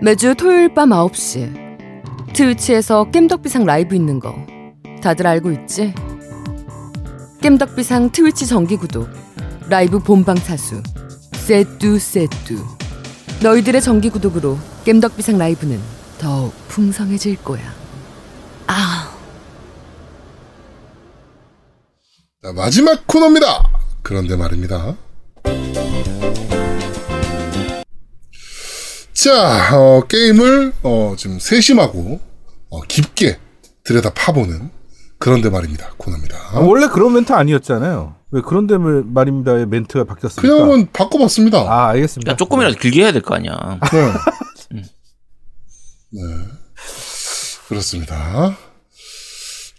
매주 토요일 밤 9시. 트위치에서 겜덕비상 라이브 있는 거. 다들 알고 있지? 겜덕비상 트위치 정기 구독. 라이브 본방 사수. 세뚜 세뚜. 너희들의 정기 구독으로 겜덕비상 라이브는 더욱 풍성해질 거야. 아. 자, 마지막 코너입니다. 그런데 말입니다. 자, 어, 게임을 어, 좀 세심하고 어, 깊게 들여다 파보는 그런데 말입니다. 코너입니다. 아, 원래 그런 멘트 아니었잖아요. 왜 그런 데물 말입니다의 멘트가 바뀌었습니까? 그냥 한번 바꿔봤습니다. 아 알겠습니다. 야, 조금이라도 길게 해야 될 거 아니야. 네. 네. 그렇습니다.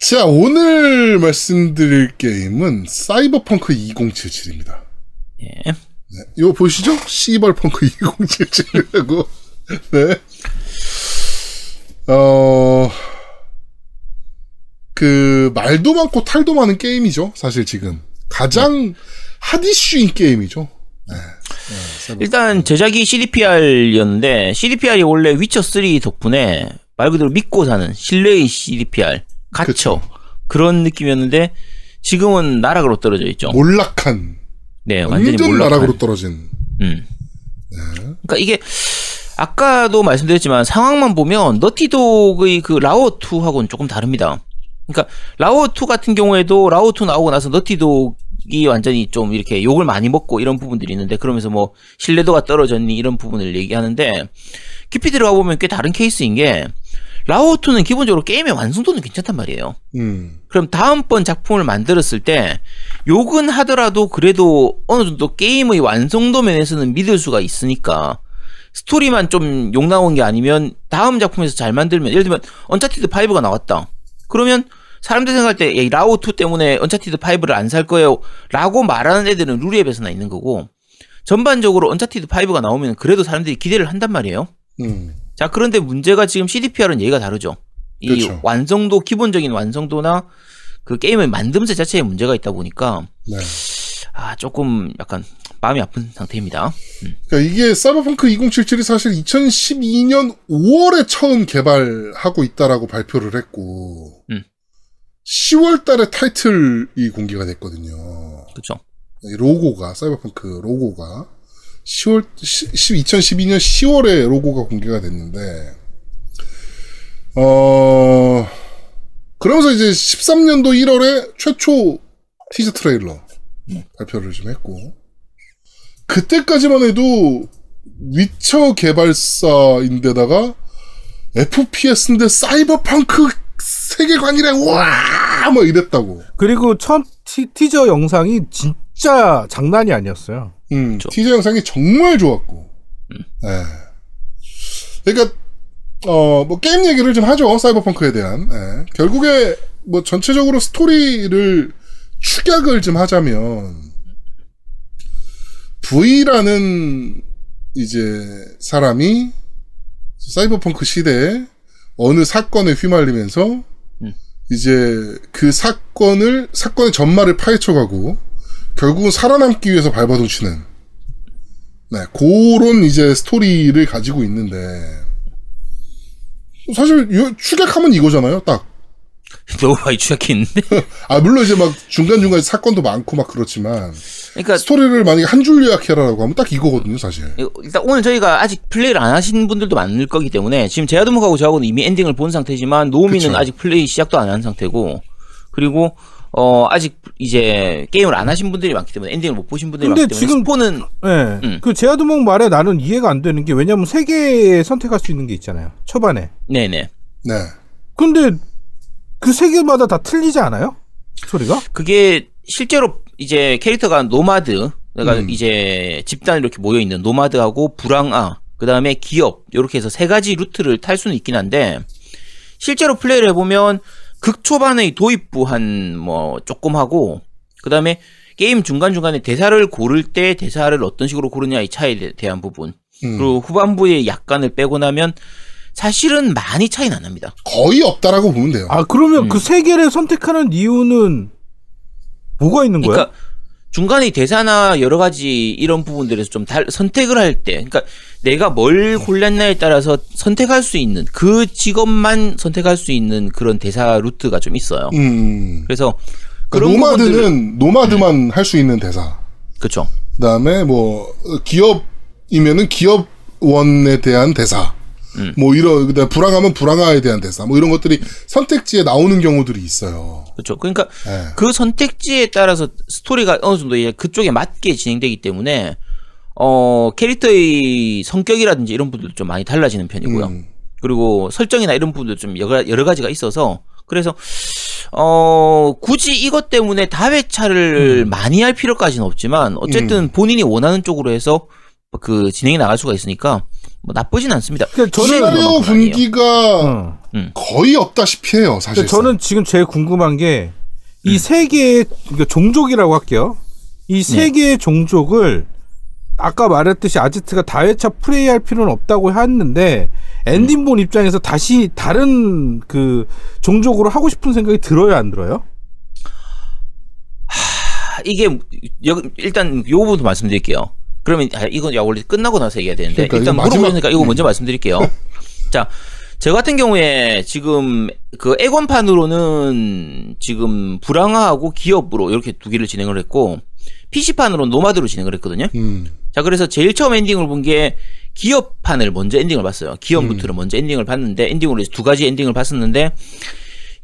자, 오늘 말씀드릴 게임은 사이버펑크 2077입니다. 예. 네. 이거 보시죠? 시벌펑크 2077이라고. 네. 어, 그, 말도 많고 탈도 많은 게임이죠. 사실 지금. 가장 핫이슈인 게임이죠. 네. 네, 일단 제작이 CDPR이었는데 CDPR이 원래 위쳐 3 덕분에 말 그대로 믿고 사는 신뢰의 CDPR 갇혀 그쵸. 그런 느낌이었는데 지금은 나락으로 떨어져 있죠. 몰락한. 네, 완전히 완전. 나락으로 떨어진. 음. 그러니까 이게 아까도 말씀드렸지만 상황만 보면 너티독의 그 라오 2하고는 조금 다릅니다. 그러니까 라오 2 같은 경우에도 라오 2 나오고 나서 너티독이 완전히 좀 이렇게 욕을 많이 먹고 이런 부분들이 있는데 그러면서 뭐 신뢰도가 떨어졌니 이런 부분을 얘기하는데 깊이 들어가 보면 꽤 다른 케이스인 게 라오 2는 기본적으로 게임의 완성도는 괜찮단 말이에요. 음. 그럼 다음번 작품을 만들었을 때 욕은 하더라도 그래도 어느 정도 게임의 완성도 면에서는 믿을 수가 있으니까 스토리만 좀 욕 나온 게 아니면 다음 작품에서 잘 만들면 예를 들면 언차티드 5가 나왔다. 그러면 사람들 생각할 때 야, 라오 2 때문에 언차티드 5를 안 살 거예요. 라고 말하는 애들은 루리웹에서나 있는 거고 전반적으로 언차티드 5가 나오면 그래도 사람들이 기대를 한단 말이에요. 음. 자, 그런데 문제가 지금 CDPR은 얘기가 다르죠. 이 그렇죠. 완성도, 기본적인 완성도나 그 게임의 만듦새 자체에 문제가 있다 보니까, 네. 아, 조금 약간 마음이 아픈 상태입니다. 그러니까 이게 사이버펑크 2077이 사실 2012년 5월에 처음 개발하고 있다라고 발표를 했고, 음. 10월 달에 타이틀이 공개가 됐거든요. 이 로고가, 사이버펑크 로고가 10월, 10, 2012년 10월에 로고가 공개가 됐는데, 어, 그러면서 이제 13년도 1월에 최초 티저 트레일러 발표를 좀 했고, 그때까지만 해도 위쳐 개발사인데다가 FPS인데 사이버펑크 세계관이래, 와! 뭐 이랬다고. 그리고 첫 티, 티저 영상이 진짜 장난이 아니었어요. 음. 티저 영상이 정말 좋았고. 예. 그러니까, 어, 뭐, 게임 얘기를 좀 하죠. 사이버펑크에 대한. 예. 결국에, 뭐, 전체적으로 스토리를 축약을 좀 하자면, V라는, 이제, 사람이, 사이버펑크 시대에 어느 사건에 휘말리면서, 음. 이제, 그 사건을, 사건의 전말을 파헤쳐가고, 결국은 살아남기 위해서 발버둥치는 네 그런 이제 스토리를 가지고 있는데 사실 요- 축약하면 이거잖아요 딱. 너무 많이 추약해 있는데. 아 물론 이제 막 중간 중간 에 사건도 많고 막 그렇지만 그러니까, 스토리를 만약에 한 줄 요약해라라고 하면 딱 이거거든요 사실. 일단 오늘 저희가 아직 플레이를 안 하신 분들도 많을 거기 때문에, 지금 제아드목하고 저하고는 이미 엔딩을 본 상태지만, 노우미는 그쵸. 아직 플레이 시작도 안 한 상태고, 그리고, 어, 아직 이제 게임을 안 하신 분들이 많기 때문에, 엔딩을 못 보신 분들이 근데 많기 때문에, 지금- 스포는, 예. 음. 그 제아드몽 말에 나는 이해가 안 되는 게 왜냐면 세 개 선택할 수 있는 게 있잖아요. 초반에. 네 네. 네. 근데 그 세 개마다 다 틀리지 않아요? 소리가? 그게 실제로 이제 캐릭터가 노마드, 그러니까 음. 이제 집단 이렇게 모여 있는 노마드하고 부랑아, 그 다음에 기업 이렇게 해서 세 가지 루트를 탈 수는 있긴 한데 실제로 플레이를 해보면 극초반의 도입부 한 뭐 조금 하고 그 다음에 게임 중간 중간에 대사를 고를 때 대사를 어떤 식으로 고르냐의 차이에 대한 부분 음. 그리고 후반부에 약간을 빼고 나면 사실은 많이 차이는 안 납니다. 거의 없다라고 보면 돼요. 아 그러면 음. 그 세 개를 선택하는 이유는 뭐가 있는 거야? 그러니까 중간에 이 대사나 여러 가지 이런 부분들에서 좀 달, 선택을 할 때, 그러니까 내가 뭘 골랐냐에 따라서 선택할 수 있는 그 직업만 선택할 수 있는 그런 대사 루트가 좀 있어요. 음. 그래서 그러니까 노마드는 노마드만 할수 있는 대사. 그렇죠. 그다음에 뭐 어, 기업이면은 기업원에 대한 대사. 음. 뭐 이런 그다음 불황하면 불황화에 대한 대사. 뭐 이런 것들이 선택지에 나오는 경우들이 있어요. 그렇죠. 그러니까 예. 그 선택지에 따라서 스토리가 어느 정도 이제 그쪽에 맞게 진행되기 때문에 어 캐릭터의 성격이라든지 이런 부분도 좀 많이 달라지는 편이고요. 음. 그리고 설정이나 이런 부분도 좀 여러, 여러 가지가 있어서 그래서 어 굳이 이것 때문에 다회차를 음. 많이 할 필요까지는 없지만 어쨌든 본인이 원하는 쪽으로 해서 그 진행이 나갈 수가 있으니까 뭐 나쁘진 않습니다. 그러니까 저는- 시나리오. 분기가 어. 거의 없다시피 해요, 사실. 근데 저는 지금 제일 궁금한 게 이세 개의 그러니까 종족이라고 할게요. 이세 네. 개의 종족을 아까 말했듯이 아지트가 다회차 플레이할 필요는 없다고 했는데 엔딩본 입장에서 다시 다른 그 종족으로 하고 싶은 생각이 들어요, 안 들어요? 아, 이게 여- 일단 요 부분도 말씀드릴게요. 그러면 아, 이건 야 원래 끝나고 나서 얘기해야 되는데 그러니까 일단 물어보니까 이거 먼저 말씀드릴게요. 자, 저 같은 경우에 지금 그 액원판으로는 지금 불황화하고 기업으로 이렇게 두 개를 진행을 했고 PC판으로 노마드로 진행을 했거든요. 음. 자, 그래서 제일 처음 엔딩을 본 게 기업판을 먼저 엔딩을 봤어요. 기업 음. 먼저 엔딩을 봤는데 엔딩으로 이제 두 가지 엔딩을 봤었는데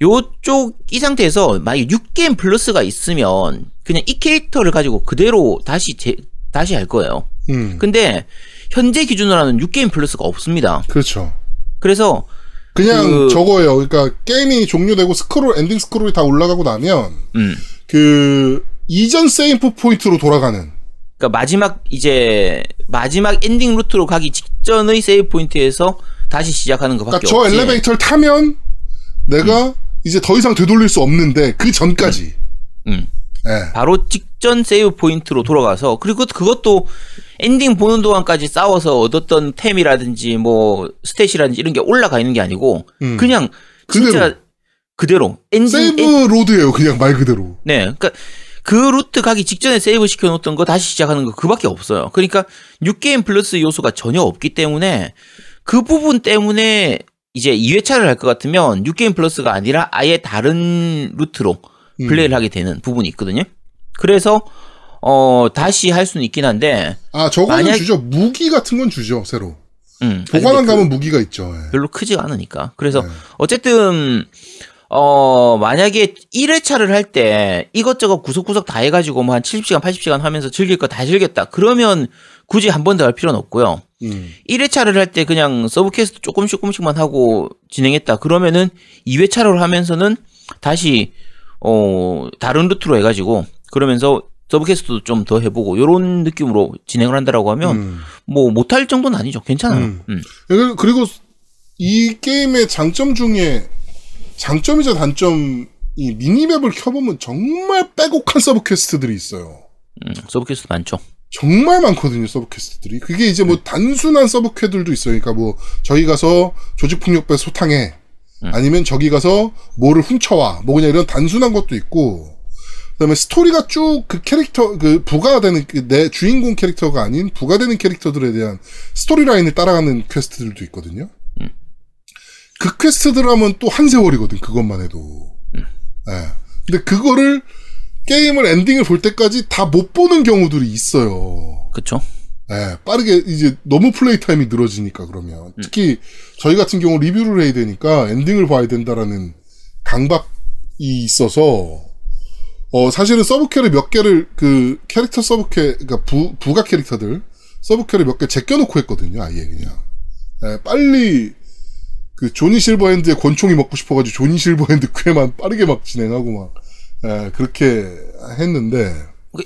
요쪽 이 상태에서 만약에 new game plus가 있으면 그냥 이 캐릭터를 가지고 그대로 다시 제, 다시 할 거예요. 음. 근데 현재 기준으로는 new game plus가 없습니다. 그렇죠. 그래서 그냥 그- 저거예요. 그러니까 게임이 종료되고 스크롤 엔딩 스크롤이 다 올라가고 나면 음. 그 이전 save point로 돌아가는 그러니까 마지막 이제 마지막 엔딩 루트로 가기 직전의 save point에서 다시 시작하는 것밖에 그러니까 저 없지. 엘리베이터를 타면 내가 이제 더 이상 되돌릴 수 없는데 그 전까지. 음. 예. 바로 직전 save point로 돌아가서 그리고 그것도 엔딩 보는 동안까지 싸워서 얻었던 템이라든지 뭐 stat이라든지 이런 게 올라가 있는 게 아니고 음. 그냥 그대로. 진짜 그대로 엔딩 save 엔- load예요. 그냥 말 그대로. 네 그러니까 그 루트 가기 직전에 save 시켜 놓던 거 다시 시작하는 거 그밖에 없어요. 그러니까 new game plus 요소가 전혀 없기 때문에 그 부분 때문에 이제 2회차를 할 것 같으면 new game plus가 아니라 아예 다른 루트로 음. 플레이를 하게 되는 부분이 있거든요. 그래서 어 다시 할 수는 있긴 한데 아 저거는 만약- 주죠. 무기 같은 건 주죠. 새로. 음, 보관함 근데 그 가면 무기가 있죠. 예. 별로 크지가 않으니까. 그래서 네. 어쨌든 어 만약에 1회차를 할 때 이것저것 구석구석 다 해가지고 뭐 한 70시간 80시간 하면서 즐길 거 다 즐겼다. 그러면 굳이 한 번 더 할 필요는 없고요. 음. 1회차를 할 때 그냥 sub quest 조금씩 조금씩만 하고 진행했다. 그러면은 2회차를 하면서는 다시 어 다른 루트로 해가지고 그러면서 sub quest도 좀 더 해보고 요런 느낌으로 진행을 한다라고 하면 음. 뭐 못할 정도는 아니죠. 괜찮아요. 음. 음. 그리고- 그리고 이 게임의 장점 중에 장점이자 단점 이 minimap을 켜보면 정말 빼곡한 sub quest들이 있어요. 음, sub quest 많죠. 정말 많거든요, sub quest들이. 그게 이제 뭐 단순한 sub 퀘들도 있어요. 그러니까 뭐 저기 가서 조직폭력배 소탕해. 음. 아니면 저기 가서 뭐를 훔쳐와. 뭐 그냥 이런 단순한 것도 있고. 그다음에 스토리가 쭉 그 캐릭터 그 부가되는 그내 주인공 캐릭터가 아닌 부가되는 캐릭터들에 대한 스토리 라인을 따라가는 퀘스트들도 있거든요. 음. 그 퀘스트들 하면 또 한 세월이거든. 그것만 해도. 음. 예. 근데 그거를 게임을 엔딩을 볼 때까지 다 못 보는 경우들이 있어요. 그쵸? 예, 빠르게 이제 너무 플레이 타임이 늘어지니까 그러면. 특히 저희 같은 경우 리뷰를 해야 되니까 엔딩을 봐야 된다라는 강박이 있어서 어 사실은 서브캐를 몇 개를 그 캐릭터 서브캐 그러니까 부 부가 캐릭터들 서브캐를 몇 개 제껴놓고 했거든요 아예 그냥. 예, 빨리 그 조니 실버핸드의 권총이 먹고 싶어가지고 조니 실버핸드 퀘만 빠르게 막 진행하고 막 예, 그렇게 했는데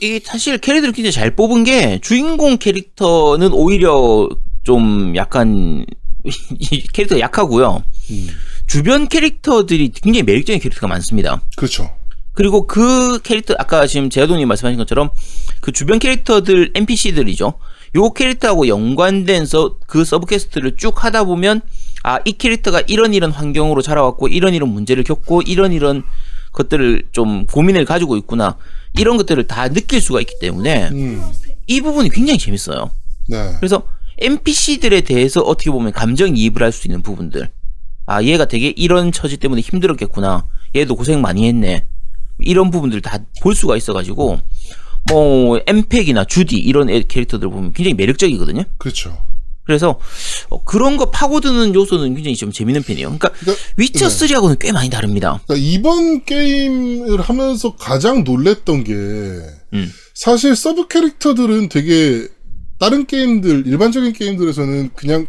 이게 사실 캐릭터를 굉장히 잘 뽑은 게 주인공 캐릭터는 오히려 좀 약간 이 캐릭터가 약하고요. 음, 주변 캐릭터들이 굉장히 매력적인 캐릭터가 많습니다. 그렇죠 그리고 그 캐릭터 아까 지금 제아동님 말씀하신 것처럼 그 주변 캐릭터들 NPC들이죠. 요 캐릭터하고 연관된 서, 그 서브 퀘스트를 쭉 하다 보면 아 이 캐릭터가 이런 이런 환경으로 자라왔고 이런 이런 문제를 겪고 이런 이런 것들을 좀 고민을 가지고 있구나. 이런 것들을 다 느낄 수가 있기 때문에 음. 이 부분이 굉장히 재밌어요. 네. 그래서 NPC들에 대해서 어떻게 보면 감정 이입을 할 수 있는 부분들. 아, 얘가 되게 이런 처지 때문에 힘들었겠구나. 얘도 고생 많이 했네. 이런 부분들 다 볼 수가 있어가지고, 뭐, 팬앰이나 주디 이런 애- 캐릭터들 보면 굉장히 매력적이거든요. 그렇죠. 그래서 어, 그런 거 파고드는 요소는 굉장히 좀 재밌는 편이에요. 그러니까 그러니까, 위쳐 네. 3하고는 꽤 많이 다릅니다. 그러니까 이번 게임을 하면서 가장 놀랬던 게 음. 사실 서브 캐릭터들은 되게 다른 게임들 일반적인 게임들에서는 그냥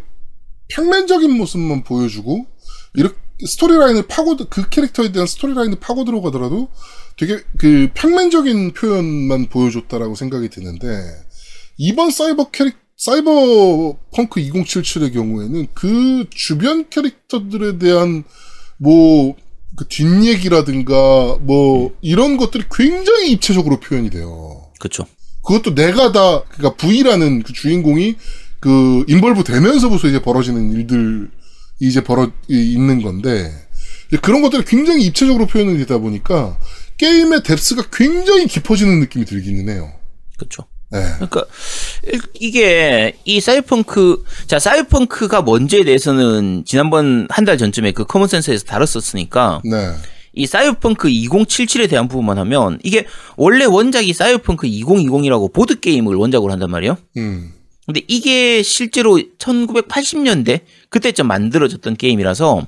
평면적인 모습만 보여주고 이렇게 스토리라인을 파고 그 캐릭터에 대한 스토리라인을 파고 들어가더라도 되게 그 평면적인 표현만 보여줬다라고 생각이 드는데 이번 사이버 캐릭 사이버 펑크 2077의 경우에는 그 주변 캐릭터들에 대한 뭐, 그 뒷얘기라든가, 뭐, 이런 것들이 굉장히 입체적으로 표현이 돼요. 그렇죠. 그것도 내가 다, 그니까 V라는 그 주인공이 그, involve 되면서부터 이제 벌어지는 일들이 이제 벌어, 이- 있는 건데, 그런 것들이 굉장히 입체적으로 표현이 되다 보니까, 게임의 depth가 굉장히 깊어지는 느낌이 들기는 해요. 그렇죠. 네. 그러니까 일- 이게 이 사이버펑크 자 사이버펑크가 뭔지에 대해서는 지난번 한 달 전쯤에 그 common sense에서 다뤘었으니까 네. 이 사이버펑크 2077에 대한 부분만 하면 이게 원래 원작이 사이버펑크 2020이라고 보드 게임을 원작으로 한단 말이에요. 음. 근데 이게 실제로 1980년대 그때쯤 만들어졌던 게임이라서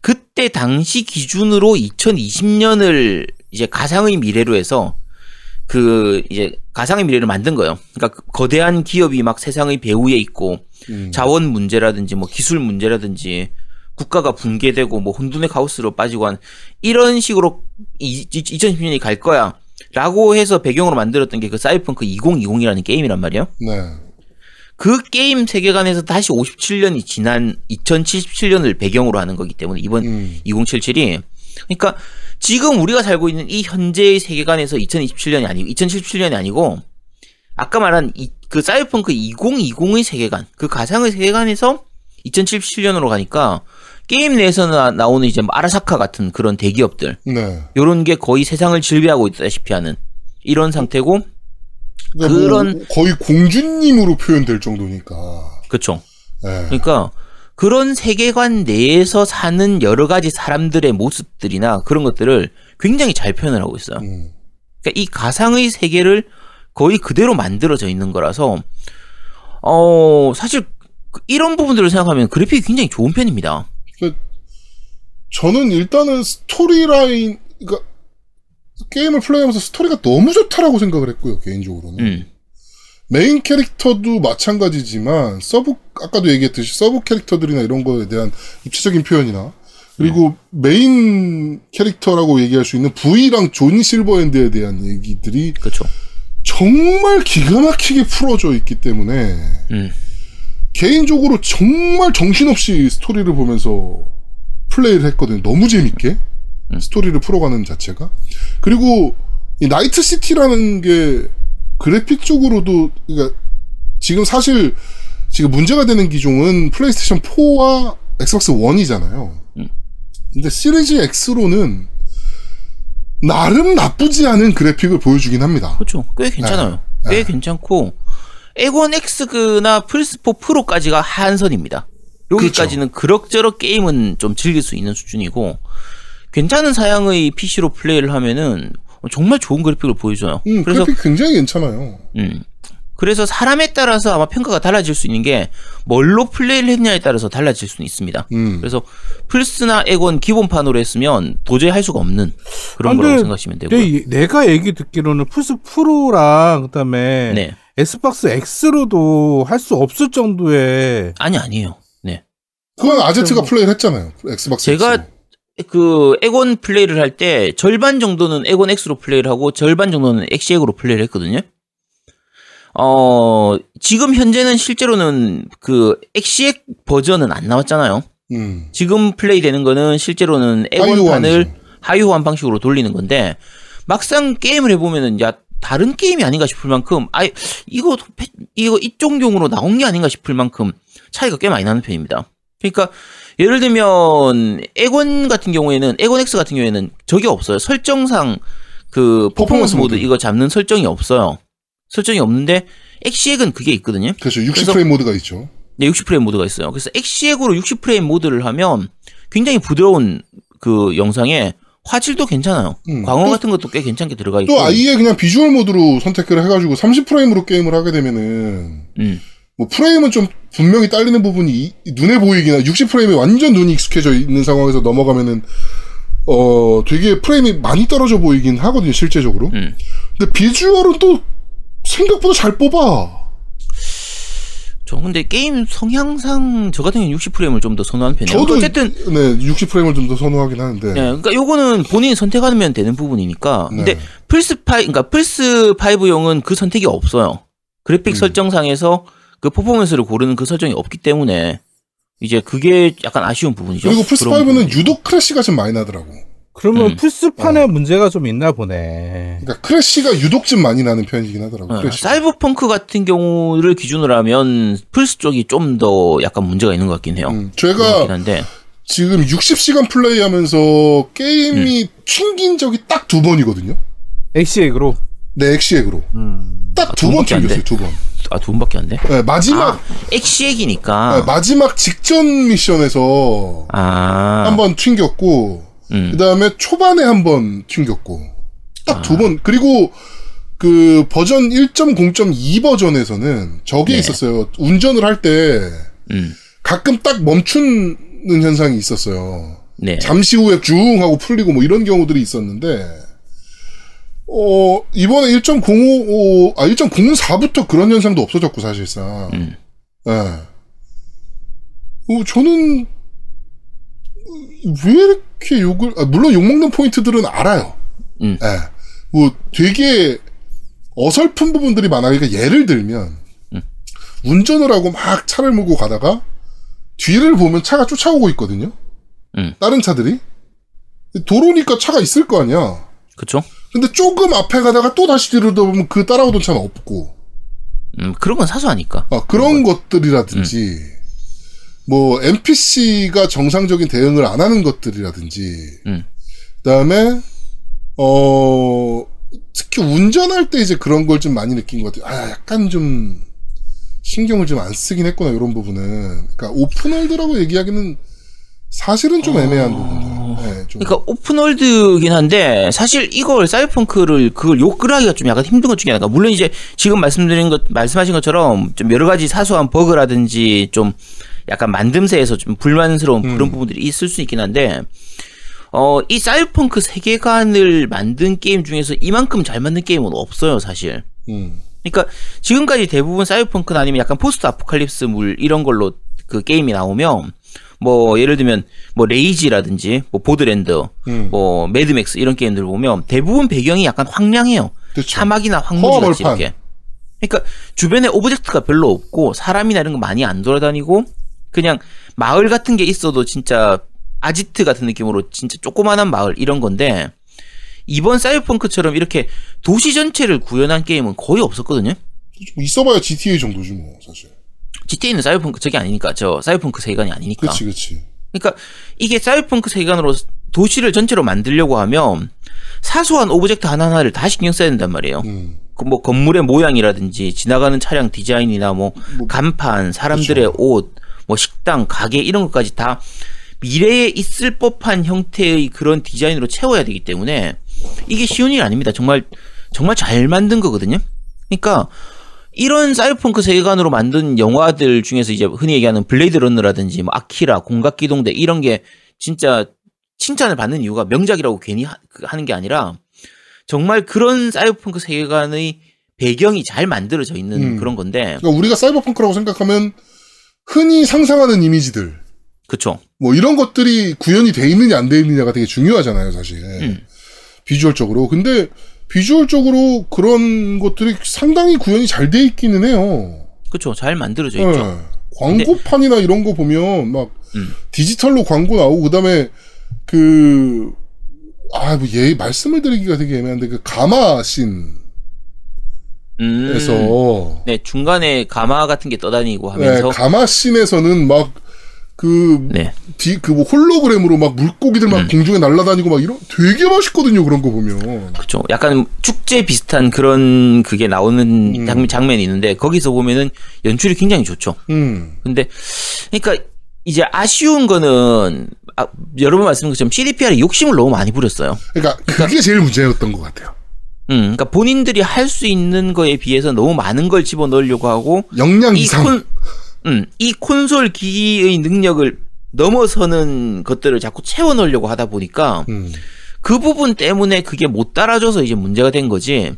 그때 당시 기준으로 2020년을 이제 가상의 미래로 해서 그 이제 가상의 미래를 만든 거예요. 그러니까 그 거대한 기업이 막 세상의 배후에 있고 음. 자원 문제라든지 뭐 기술 문제라든지 국가가 붕괴되고 뭐 혼돈의 카오스로 빠지고 한 이런 식으로 2010년이 갈 거야. 라고 해서 배경으로 만들었던 게 그 사이버펑크 2020이라는 게임이란 말이에요. 네. 그 게임 세계관에서 다시 57년이 지난 2077년을 배경으로 하는 거기 때문에 이번 음. 2077이 그러니까 지금 우리가 살고 있는 이 현재의 세계관에서 2027년이 아니고 2077년이 아니고 아까 말한 이, 그 사이버펑크 2020의 세계관 그 가상의 세계관에서 2077년으로 가니까 게임 내에서 나, 나오는 이제 뭐 아라사카 같은 그런 대기업들 네. 요런 게 거의 세상을 지배하고 있다시피 하는 이런 상태고 그러니까 뭐 그런- 거의 공주님으로 표현될 정도니까. 그쵸 네. 그러니까 그런 세계관 내에서 사는 여러 가지 사람들의 모습들이나 그런 것들을 굉장히 잘 표현을 하고 있어요. 음. 그러니까 이 가상의 세계를 거의 그대로 만들어져 있는 거라서 어 사실 그- 이런 부분들을 생각하면 그래픽이 굉장히 좋은 편입니다. 저는 일단은 스토리 라인, 그러니까 게임을 플레이하면서 스토리가 너무 좋다라고 생각을 했고요, 개인적으로는. 음, 메인 캐릭터도 마찬가지지만, 서브, 아까도 얘기했듯이 서브 캐릭터들이나 이런 거에 대한 입체적인 표현이나, 그리고 메인 캐릭터라고 얘기할 수 있는 V랑 조니 실버핸드에 대한 얘기들이 그렇죠. 정말 기가 막히게 풀어져 있기 때문에, 음, 개인적으로 정말 정신없이 스토리를 보면서 플레이를 했거든요. 너무 재밌게. 음. 스토리를 풀어가는 자체가. 그리고 이 나이트 시티라는 게 그래픽적으로도 그러니까 지금 사실 지금 문제가 되는 기종은 플레이스테이션 4와 엑스박스 1이잖아요. 음. 근데 시리즈 X로는 나름 나쁘지 않은 그래픽을 보여주긴 합니다. 그렇죠. 꽤 괜찮아요. 네. 꽤 괜찮고 에곤 X나 플스4 프로까지가 한선입니다. 여기까지는 그럭저럭 게임은 좀 즐길 수 있는 수준이고 괜찮은 사양의 PC로 플레이를 하면은 정말 좋은 그래픽을 보여줘요. 음, 그래서 그래픽 굉장히 괜찮아요. 음. 그래서 사람에 따라서 아마 평가가 달라질 수 있는 게 뭘로 플레이를 했냐에 따라서 달라질 수는 있습니다. 음. 그래서 플스나 에곤 기본판으로 했으면 도저히 할 수가 없는 그런 근데 거라고 생각하시면 되고요. 내, 내가 얘기 듣기로는 플스 프로랑 그다음에 네. 엑스박스 X로도 할 수 없을 정도의 아니 아니에요. 네. 그건 아제트가 뭐- 플레이를 했잖아요. 엑스박스. 제가 X로. 그 에곤 플레이를 할 때 절반 정도는 에곤 X로 플레이를 하고 절반 정도는 엑시엑으로 플레이를 했거든요. 어 지금 현재는 실제로는 그 엑시엑 버전은 안 나왔잖아요. 음. 지금 플레이 되는 거는 실제로는 에곤판을 하위호환이죠. 하위호환 방식으로 돌리는 건데 막상 게임을 해보면은 야 다른 게임이 아닌가 싶을 만큼 아 이거 패- 이거 이쪽용으로 나온 게 아닌가 싶을 만큼 차이가 꽤 많이 나는 편입니다. 그러니까 예를 들면 에곤 같은 경우에는 에곤 X 같은 경우에는 저게 없어요. 설정상 그 퍼포먼스 퍼포먼스 모드. 이거 잡는 설정이 없어요. 설정이 없는데 엑시엑은 그게 있거든요. 그렇죠. 60 그래서- 프레임 모드가 있죠. 네, 60프레임 모드가 있어요. 그래서 엑시엑으로 60프레임 모드를 하면 굉장히 부드러운 그 영상에 화질도 괜찮아요. 음. 광원 또- 같은 것도 꽤 괜찮게 들어가 있고. 또 아예 그냥 비주얼 모드로 선택을 해가지고 30 프레임으로 게임을 하게 되면은 음. 뭐 프레임은 좀 분명히 딸리는 부분이 이- 눈에 보이긴 하 60 프레임에 완전 눈이 익숙해져 있는 상황에서 넘어가면은 어 되게 프레임이 많이 떨어져 보이긴 하거든요 실제적으로. 음. 근데 비주얼은 또 생각보다 잘 뽑아. 저 근데 게임 성향상 저 같은 경우는 60프레임을 좀 더 선호하는 편이에요. 저도 어쨌든 네 60 프레임을 좀 더 선호하긴 하는데. 네, 그러니까 요거는 본인이 선택하면 되는 부분이니까. 근데 네. 플스 5, 그러니까 플스 5용은 그 선택이 없어요. 그래픽 음. 설정상에서 그 퍼포먼스를 고르는 그 설정이 없기 때문에 이제 그게 약간 아쉬운 부분이죠. 그리고 플스 그런 5는 부분이. 유독 crash가 좀 많이 나더라고. 그러면 음. 플스판에 문제가 좀 있나 보네. 그러니까 crash가 유독 좀 많이 나는 편이긴 하더라고. 어. 사이버펑크 같은 경우를 기준으로 하면 플스 쪽이 좀 더 약간 문제가 있는 것 같긴 해요. 음, 제가 한데 지금 60시간 플레이하면서 게임이 음. 튕긴 적이 딱 두 번이거든요. 엑시엑으로. 네, 엑시엑으로. 음. 딱 아, 두번 튕겼어요, 돼? 두 번. 아 두 번밖에 안 돼? 네, 마지막, 아 엑시엑이니까. 네, 마지막 직전 미션에서 아. 한번 튕겼고, 음. 그 다음에 초반에 한번 튕겼고, 딱 아. 두 번. 그리고 그 버전 1.0.2 버전에서는 저게 네. 있었어요. 운전을 할때 음. 가끔 딱 멈추는 현상이 있었어요. 네. 잠시 후에 쭉 하고 풀리고 뭐 이런 경우들이 있었는데, 어, 이번에 1.05, 아, 1.04부터 그런 현상도 없어졌고, 사실상. 음. 예. 어, 저는, 왜 이렇게 욕을, 아, 물론 욕먹는 포인트들은 알아요. 음. 예. 뭐 되게 어설픈 부분들이 많아요. 그러니까 예를 들면, 음. 운전을 하고 막 차를 몰고 가다가, 뒤를 보면 차가 쫓아오고 있거든요. 음. 다른 차들이. 도로니까 차가 있을 거 아니야. 그쵸? 근데 조금 앞에 가다가 또 다시 뒤로 돌아보면 그 따라오던 차는 없고. 음, 그런 건 사소하니까. 아, 그런 것들이라든지, 뭐, NPC가 정상적인 대응을 안 하는 것들이라든지, 음. 그 다음에, 어, 특히 운전할 때 이제 그런 걸 좀 많이 느낀 것 같아요. 아, 약간 좀, 신경을 좀 안 쓰긴 했구나, 이런 부분은. 그러니까, 오픈월드라고 얘기하기는 사실은 좀 애매한 부분들. 네, 좀. 그러니까 오픈월드긴 한데 사실 이걸 사이버펑크를 그걸 욕을 하기가 좀 약간 힘든 것 중에 하나가 물론 이제 지금 말씀드린 것 말씀하신 것처럼 좀 여러 가지 사소한 버그라든지 좀 약간 만듦새에서 좀 불만스러운 그런 음. 부분들이 있을 수 있긴 한데 어 이 사이버펑크 세계관을 만든 게임 중에서 이만큼 잘 만든 게임은 없어요 사실. 음, 그러니까 지금까지 대부분 사이버펑크나 아니면 약간 포스트 아포칼립스물 이런 걸로 그 게임이 나오면 뭐 예를 들면 뭐 레이지라든지 뭐 보더랜드 음. 뭐 매드맥스 이런 게임들 보면 대부분 배경이 약간 황량해요. 그쵸. 사막이나 황무지 같이. 이렇게. 그러니까 주변에 object가 별로 없고 사람이나 이런 거 많이 안 돌아다니고 그냥 마을 같은 게 있어도 진짜 아지트 같은 느낌으로 진짜 조그만한 마을 이런 건데 이번 사이버펑크처럼 이렇게 도시 전체를 구현한 게임은 거의 없었거든요. 좀 있어봐야 GTA 정도지, 뭐, 사실. GTA는 사이버펑크 저게 아니니까 저 사이버펑크 세계관이 아니니까. 그치, 그치. 그러니까 이게 사이버펑크 세계관으로 도시를 전체로 만들려고 하면 사소한 object 하나하나를 다 신경 써야 된단 말이에요. 음. 그뭐 건물의 모양이라든지 지나가는 차량 디자인이나 뭐 뭐, 간판, 사람들의 옷, 뭐 식당, 가게 이런 것까지 다 미래에 있을 법한 형태의 그런 디자인으로 채워야 되기 때문에 이게 쉬운 일 아닙니다. 정말 정말 잘 만든 거거든요. 그러니까 이런 사이버펑크 세계관으로 만든 영화들 중에서 이제 흔히 얘기하는 블레이드 런너라든지 뭐 아키라, 공각기동대 이런 게 진짜 칭찬을 받는 이유가 명작이라고 괜히 하, 그 하는 게 아니라 정말 그런 사이버펑크 세계관의 배경이 잘 만들어져 있는 음. 그런 건데 그러니까 우리가 사이버펑크라고 생각하면 흔히 상상하는 이미지들 그쵸 뭐 이런 것들이 구현이 돼 있느냐 안 돼 있느냐가 되게 중요하잖아요 사실 음. 비주얼적으로 근데 비주얼적으로 그런 것들이 상당히 구현이 잘 돼 있기는 해요 그쵸 잘 만들어져 네. 있죠 광고판이나 이런 거 보면 막 음. 디지털로 광고 나오고 그다음에 그 아, 뭐, 얘, 말씀을 드리기가 되게 애매한데, 그, 가마신에서, 음. 네 중간에 가마 같은 게 떠다니고 하면서 네, 가마신에서는 막, 그, 네. 뒤, 그뭐 홀로그램으로 막 물고기들 막 공중에 날아다니고 막 이런, 되게 멋있거든요, 그런 거 보면. 그렇죠. 약간 축제 비슷한 그런 그게 나오는 장, 장면이 있는데 거기서 보면은 연출이 굉장히 좋죠. 음. 근데 그러니까 이제 아쉬운 거는 아, 여러 번 말씀드린 것처럼 CDPR이 욕심을 너무 많이 부렸어요. 그러니까 그게 제일 문제였던 것 같아요. 음, 그러니까 본인들이 할 수 있는 거에 비해서 너무 많은 걸 집어 넣으려고 하고 역량 이 이상. 콘, 음, 이 콘솔 기기의 능력을 넘어서는 것들을 자꾸 채워 넣으려고 하다 보니까 음. 그 부분 때문에 그게 못 따라줘서 이제 문제가 된 거지.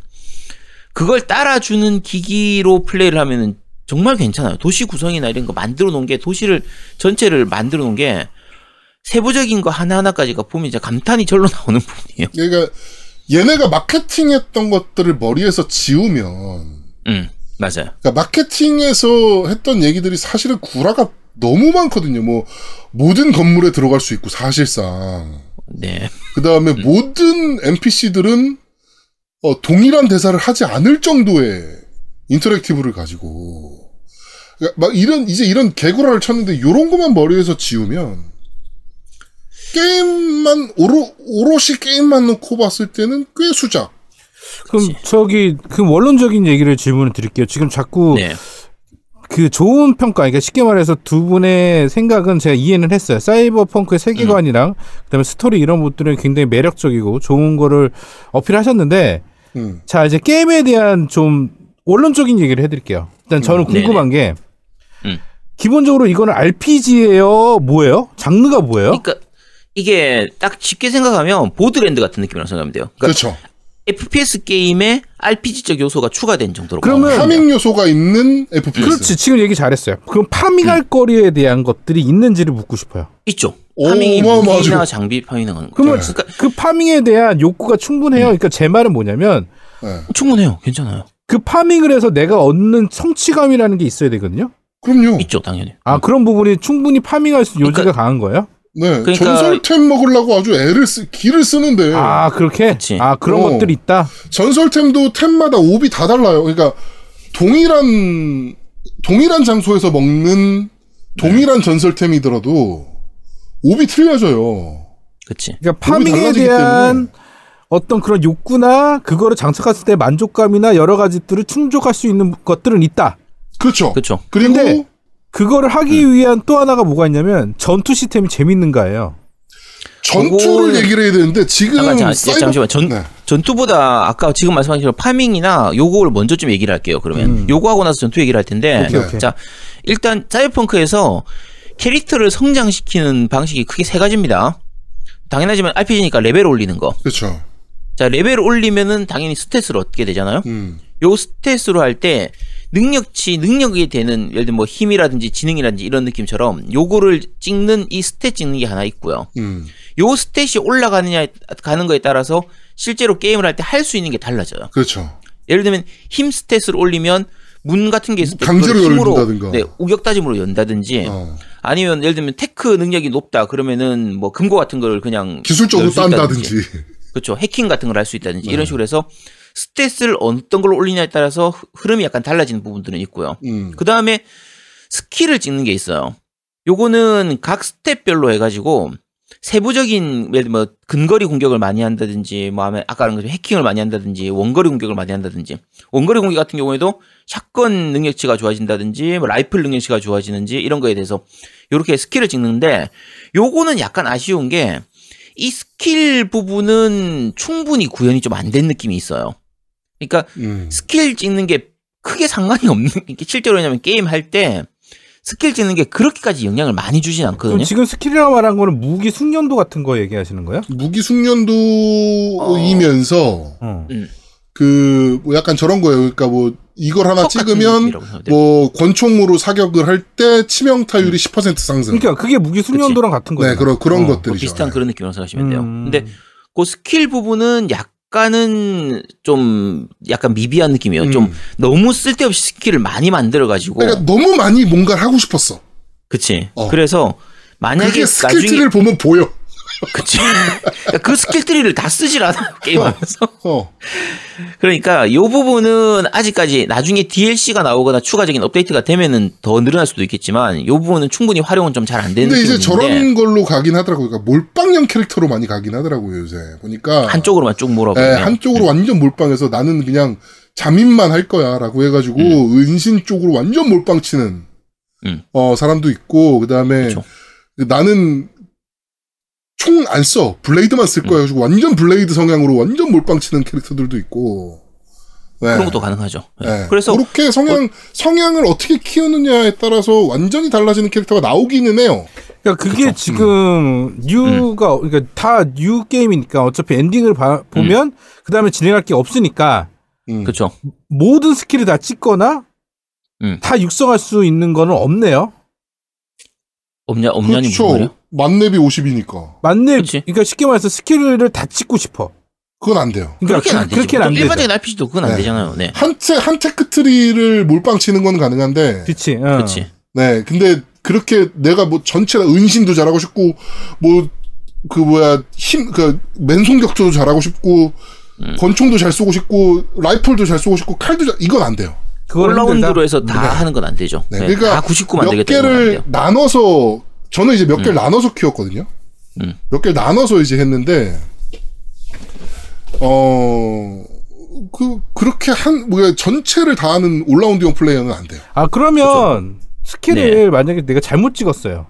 그걸 따라주는 기기로 플레이를 하면은 정말 괜찮아요. 도시 구성이나 이런 거 만들어 놓은 게 도시를 전체를 만들어 놓은 게 세부적인 거 하나하나까지가 보면 이제 감탄이 절로 나오는 부분이에요. 그러니까 얘네가 마케팅했던 것들을 머리에서 지우면 음, 맞아요. 그러니까 마케팅에서 했던 얘기들이 사실은 구라가 너무 많거든요. 뭐 모든 건물에 들어갈 수 있고 사실상 네. 그 다음에 모든 NPC들은 어, 동일한 대사를 하지 않을 정도의 인터랙티브를 가지고 그러니까 막 이런 이제 이런 개구라를 쳤는데 요런 것만 머리에서 지우면 게임만 오로, 오롯이 게임만 놓고 봤을 때는 꽤 수작. 그럼. 저기 그 원론적인 얘기를 질문을 드릴게요. 지금 자꾸 네. 그 좋은 평가, 그러니까 쉽게 말해서 두 분의 생각은 제가 이해는 했어요. 사이버펑크의 세계관이랑 그다음에 스토리 이런 것들은 굉장히 매력적이고 좋은 거를 어필하셨는데 음. 자 이제 게임에 대한 좀 원론적인 얘기를 해드릴게요. 일단 저는 음, 궁금한 게 음. 기본적으로 이거는 RPG예요, 뭐예요? 장르가 뭐예요? 그러니까 이게 딱 쉽게 생각하면 보더랜드 같은 느낌이라고 생각하면 돼요. 그러니까 그렇죠. FPS 게임에 RPG적 요소가 추가된 정도로. 그러면 farming 요소가 있는 FPS. 그렇지 지금 얘기 잘했어요. 그럼 farming할 거리에 대한 것들이 있는지를 묻고 싶어요. 있죠. 오, farming이. 무기나 장비 파밍하는 거. 그러면 그러니까 그 파밍에 대한 욕구가 충분해요. 그러니까 제 말은 뭐냐면 네. 충분해요. 괜찮아요. 그 파밍을 해서 내가 얻는 성취감이라는 게 있어야 되거든요. 그럼요. 있죠, 당연히. 아 그런 부분이 충분히 파밍할 수 요지가 그러니까- 강한 거예요? 네. 그러니까- 전설템 먹으려고 아주 애를 쓰, 기를 쓰는데. 아 그렇게? 그치. 아 그런 어. 것들이 있다. 전설템도 템마다 옵이 다 달라요. 그러니까 동일한 동일한 장소에서 먹는 동일한 전설템이더라도 옵이 틀려져요. 그치. 그러니까 파밍에 대한 때문에. 어떤 그런 욕구나 그거를 장착했을 때 만족감이나 여러 가지들을 충족할 수 있는 것들은 있다. 그렇죠. 그쵸. 그리고 근데 그거를 하기 위한 또 하나가 뭐가 있냐면 전투 시스템이 재밌는가예요. 전투를 얘기를 해야 되는데 지금 잠깐, 잠깐, 사이버- 잠시만. 전, 네. 전투보다 아까 지금 말씀하신 대로 파밍이나 요거를 먼저 좀 얘기를 할게요. 그러면 음. 요거 하고 나서 전투 얘기를 할 텐데. 오케이, 오케이. 자, 일단 사이버펑크에서 캐릭터를 성장시키는 방식이 크게 세 가지입니다. 당연하지만 RPG니까 레벨 올리는 거. 그렇죠. 자, 레벨 올리면은 당연히 stat을 얻게 되잖아요. 음. 요 stat으로 할 때 능력치 능력이 되는 예를 들면 뭐 힘이라든지 지능이라든지 이런 느낌처럼 요거를 찍는 이 stat 찍는 게 하나 있고요. 음. 요 stat이 올라가느냐 가는 거에 따라서 실제로 게임을 할 때 할 수 있는 게 달라져요. 그렇죠. 예를 들면 힘 stat을 올리면 문 같은 게 있을 때 강제로 열린다든가. 네, 우격다짐으로 연다든지 어. 아니면 예를 들면 tech 능력이 높다 그러면은 뭐 금고 같은 걸 그냥 기술적으로. 딴다든지. 그렇죠. 해킹 같은 걸 할 수 있다든지 네. 이런 식으로 해서 stat을 어떤 걸로 올리냐에 따라서 흐- 흐름이 약간 달라지는 부분들은 있고요. 음. 그 다음에 skill을 찍는 게 있어요. 요거는 각 stat별로 해가지고 세부적인 예를 들면 뭐 근거리 공격을 많이 한다든지 뭐 하면 아까 말한 것처럼 해킹을 많이 한다든지 원거리 공격을 많이 한다든지 원거리 공격 같은 경우에도 shotgun 능력치가 좋아진다든지 뭐 라이플 능력치가 좋아지는지 이런 거에 대해서 요렇게 skill을 찍는데 요거는 약간 아쉬운 게 이 스킬 부분은 충분히 구현이 좀 안 된 느낌이 있어요. 그러니까 음. 스킬 찍는 게 크게 상관이 없는 게 실제로 왜냐면 게임 할 때 스킬 찍는 게 그렇게까지 영향을 많이 주진 않거든요. 지금 skill이라고 말한 거는 무기 숙련도 같은 거 얘기하시는 거예요? 무기 숙련도이면서 어. 음. 그, 뭐 약간 저런 거예요. 그러니까 뭐, 이걸 하나 찍으면. 뭐, 권총으로 사격을 할 때 치명타율이 10% 상승. 그러니까 그게 무기 숙련도랑 같은 거예요. 네, 그런, 그런 어. 뭐 것들이죠. 비슷한 네. 그런 느낌으로 생각하시면 돼요. 음. 근데 그 스킬 부분은 약간은 좀 약간 미비한 느낌이에요. 음. 좀 너무 쓸데없이 skill을 많이 만들어 가지고 그러니까 너무 많이 뭔가를 하고 싶었어. 그치. 어. 그래서 만약에 그게 나중에 skill tree를 보면 보여. 그치. 그러니까 그 skill tree를 다 쓰질 않아요 게임하면서. 어. 그러니까 이 부분은 아직까지 나중에 DLC가 나오거나 추가적인 업데이트가 되면은 더 늘어날 수도 있겠지만 이 부분은 충분히 활용은 좀 잘 안 되는 근데 이제 저런 걸로 가긴 하더라고요. 그러니까 몰빵형 캐릭터로 많이 가긴 하더라고요, 요새. 보니까. 한쪽으로만 쭉 몰아보고. 예, 한쪽으로 완전 몰빵해서 나는 그냥 잠입만 할 거야 라고 해가지고 은신 쪽으로 완전 몰빵 치는 음. 어, 사람도 있고, 그 다음에 그쵸. 나는 총 안 써. blade만 쓸 거야. 가지고 완전 blade 성향으로 완전 몰빵 치는 캐릭터들도 있고. 네. 그런 것도 가능하죠. 예. 네. 그래서 그렇게 성향, 성향을 어떻게 키우느냐에 따라서 완전히 달라지는 캐릭터가 나오기는 해요. 그러니까 그게 지금 뉴가 그러니까 다 new game이니까 어차피 엔딩을 봐- 보면 그 다음에 진행할 게 없으니까 음. 그렇죠. 모든 skill을 다 찍거나 음. 다 육성할 수 있는 거는 없네요. 없냐 없냐니? 그렇죠. 만렙이 50이니까. 맞네. 그치. 그러니까 쉽게 말해서 skill을 다 찍고 싶어. 그건 안 돼요. 그러니까 그렇게는 안 그, 되죠. 그렇게는 안. 일반적인 RPG도 그건 안 네. 되잖아요. 네. 한, 테, 한 tech tree를 몰빵 치는 건 가능한데. 그렇지. 어. 그렇지. 네, 근데 그렇게 내가 뭐 전체 다 은신도 잘하고 싶고, 뭐, 그 뭐야, 힘, 그, 맨손 격투도 잘하고 싶고, 음. 권총도 잘 쏘고 싶고, 라이플도 잘 쏘고 싶고, 칼도 잘, 이건 안 돼요. all-round로. 해서 다 하는 건 안 되죠. 네, 네, 그러니까 다 99만 몇 되겠다 안 개를. 나눠서, 저는 이제 몇 개를 나눠서 키웠거든요. 음. 몇 개를 나눠서 이제 했는데, 어, 그, 그렇게 한, 뭐야, 전체를 다 하는 all-round형 플레이어는 안 돼요. 아 그러면 skill을 네. 만약에 내가 잘못 찍었어요.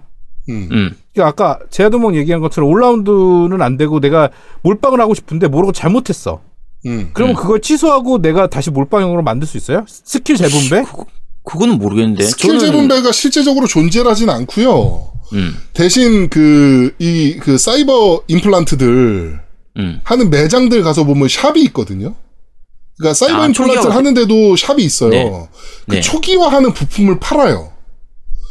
음. 음. 그러니까 아까 제아도몽 얘기한 것처럼 all-round는 안 되고 내가 몰빵을 하고 싶은데 모르고 잘못했어. 음. 그러면 그걸 취소하고 내가 다시 몰빵형으로 만들 수 있어요? 스킬 재분배? 그거는 모르겠는데. 스킬 저는- 재분배가 실제적으로 존재하진 않고요. 음. 대신 그, 이, 그 사이버 임플란트들 음. 하는 매장들 가서 보면 shop이 있거든요. 그러니까 사이버 아, 임플란트를 초기화. 하는데도 shop이 있어요. 네. 그 네. 초기화하는 부품을 팔아요.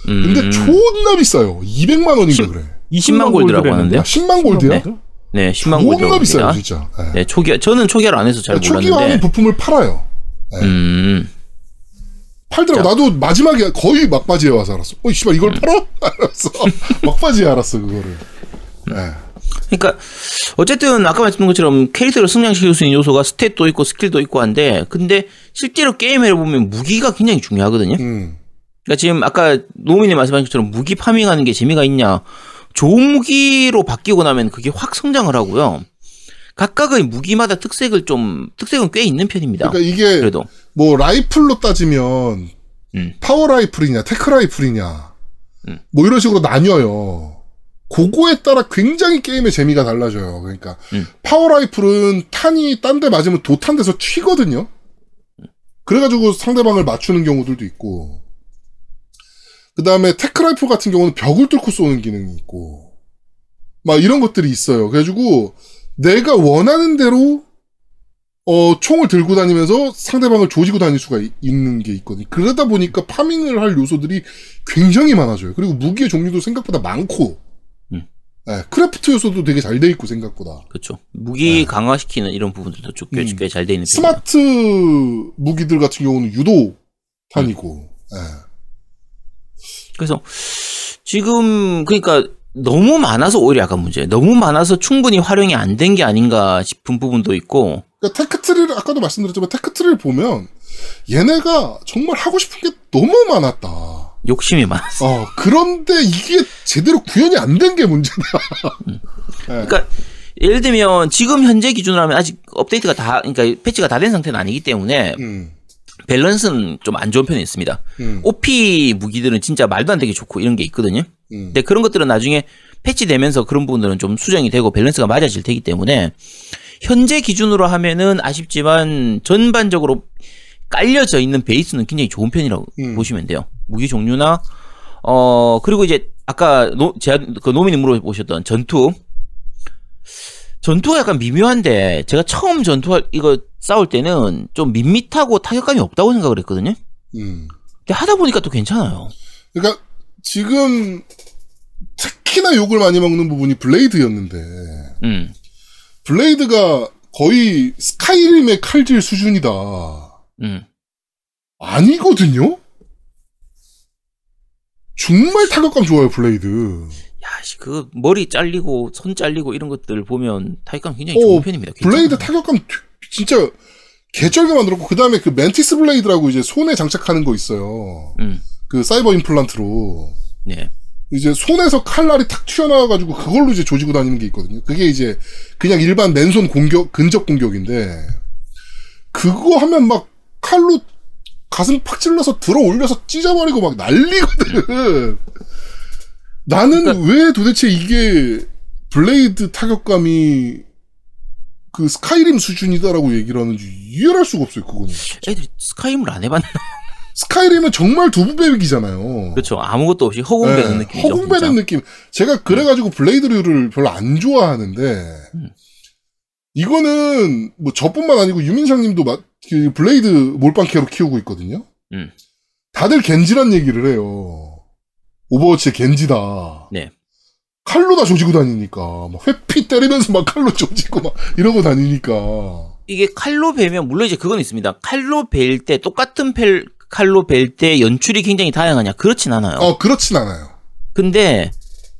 음. 근데 존나 비싸요. 200만 원인가 십- 그래. 10만 골드라고 하는데요. 아, 10만 골드야? 골드? 네, 10만 존나 골드라고 비싸요. 진짜. 네. 네, 초기 저는 초기화를 안 해서 잘 초기화하는 몰랐는데. 부품을 팔아요. 음. 팔더라고. 나도 마지막에 거의 막바지에 와서 알았어. 어, 씨발, 이걸 팔아? 알았어. 막바지에 알았어, 그거를. 네. 그러니까 어쨌든 아까 말씀드린 것처럼 캐릭터를 성장시킬 수 있는 요소가 스탯도 있고 스킬도 있고 한데 근데 실제로 게임을 보면 무기가 굉장히 중요하거든요. 음. 그러니까 지금 아까 노민이 말씀하신 것처럼 무기 farming하는 게 재미가 있냐? 좋은 무기로 바뀌고 나면 그게 확 성장을 하고요. 각각의 무기마다 특색을 좀 특색은 꽤 있는 편입니다. 그러니까 이게 그래도 뭐 라이플로 따지면 음. 파워 라이플이냐 tech 라이플이냐 음. 뭐 이런 식으로 나뉘어요. 그거에 따라 굉장히 게임의 재미가 달라져요. 그러니까 음. 파워 라이플은 탄이 딴 데 맞으면 도탄돼서 튀거든요. 그래가지고 상대방을 맞추는 경우들도 있고 그 다음에 tech 라이플 같은 경우는 벽을 뚫고 쏘는 기능이 있고 막 이런 것들이 있어요. 그래가지고 내가 원하는 대로 어, 총을 들고 다니면서 상대방을 조지고 다닐 수가 이- 있는 게 있거든요. 그러다 보니까 farming을 할 요소들이 굉장히 많아져요. 그리고 무기의 종류도 생각보다 많고, 음. 예, craft 요소도 되게 잘 돼 있고, 생각보다. 그렇죠. 무기 강화시키는 이런 부분들도 음. 꽤잘 돼 있는. 스마트 무기들 같은 경우는 유도 탄이고, 예. 그래서 지금 그러니까 너무 많아서 오히려 약간 문제. 너무 많아서 충분히 활용이 안 된 게 아닌가 싶은 부분도 있고. 그러니까 tech tree를, 아까도 말씀드렸지만, tech tree를 보면, 얘네가 정말 하고 싶은 게 너무 많았다. 욕심이 많았어. 어, 그런데 이게 제대로 구현이 안 된 게 문제다. 예. 그러니까 예를 들면 지금 현재 기준으로 하면 아직 업데이트가 다 그러니까 패치가 다 된 상태는 아니기 때문에 음, 밸런스는 좀 안 좋은 편에 있습니다. 음, OP 무기들은 진짜 말도 안 되게 좋고 이런 게 있거든요. 음. 근데 그런 것들은 나중에 패치되면서 그런 부분들은 좀 수정이 되고 밸런스가 맞아질 테기 때문에 현재 기준으로 하면은 아쉽지만 전반적으로 깔려져 있는 베이스는 굉장히 좋은 편이라고 음. 보시면 돼요. 무기 종류나 어 그리고 이제 아까 노, 제가 그 노민이 물어보셨던 전투 전투가 약간 미묘한데 제가 처음 전투 이거 싸울 때는 좀 밋밋하고 타격감이 없다고 생각을 했거든요. 음. 근데 하다 보니까 또 괜찮아요. 그러니까 지금 특히나 욕을 많이 먹는 부분이 blade였는데 음. blade가 거의 스카이림의 칼질 수준이다. 음. 아니거든요. 정말 타격감 좋아요 blade. 야, 씨, 그 머리 잘리고 손 잘리고 이런 것들 보면 타격감 굉장히 오, 좋은 편입니다. blade 괜찮아요. 타격감 진짜 개쩔게 만들었고 그 다음에 그 mantis blade라고 이제 손에 장착하는 거 있어요. 음, 그 사이버 임플란트로 네, 이제 손에서 칼날이 탁 튀어나와가지고 그걸로 이제 조지고 다니는 게 있거든요. 그게 이제 그냥 일반 맨손 공격 근접 공격인데 그거 하면 막 칼로 가슴 팍 찔러서 들어 올려서 찢어버리고 막 난리거든. 나는 그러니까- 왜 도대체 이게 blade 타격감이 그 스카이림 수준이다라고 얘기를 하는지 이해를 할 수가 없어요, 그거는. 애들이 스카이림을 안 해봤나? 스카이림은 정말 두부 베기잖아요. 그렇죠. 아무것도 없이 허공 베는 네, 느낌이죠. 허공 베는 진짜. 느낌. 제가 그래가지고 blade류를 별로 안 좋아하는데, 음. 이거는 뭐 저뿐만 아니고 유민상님도 마- 그 blade 몰빵캐로 키우고 있거든요. 음. 다들 겐지란 얘기를 해요. 오버워치의 겐지다. 네. 칼로 다 조지고 다니니까 막 회피 때리면서 막 칼로 조지고 막 이러고 다니니까. 이게 칼로 베면 물론 이제 그건 있습니다. 칼로 벨 때 똑같은 펠 칼로 벨 때 연출이 굉장히 다양하냐? 그렇진 않아요. 어 그렇진 않아요. 근데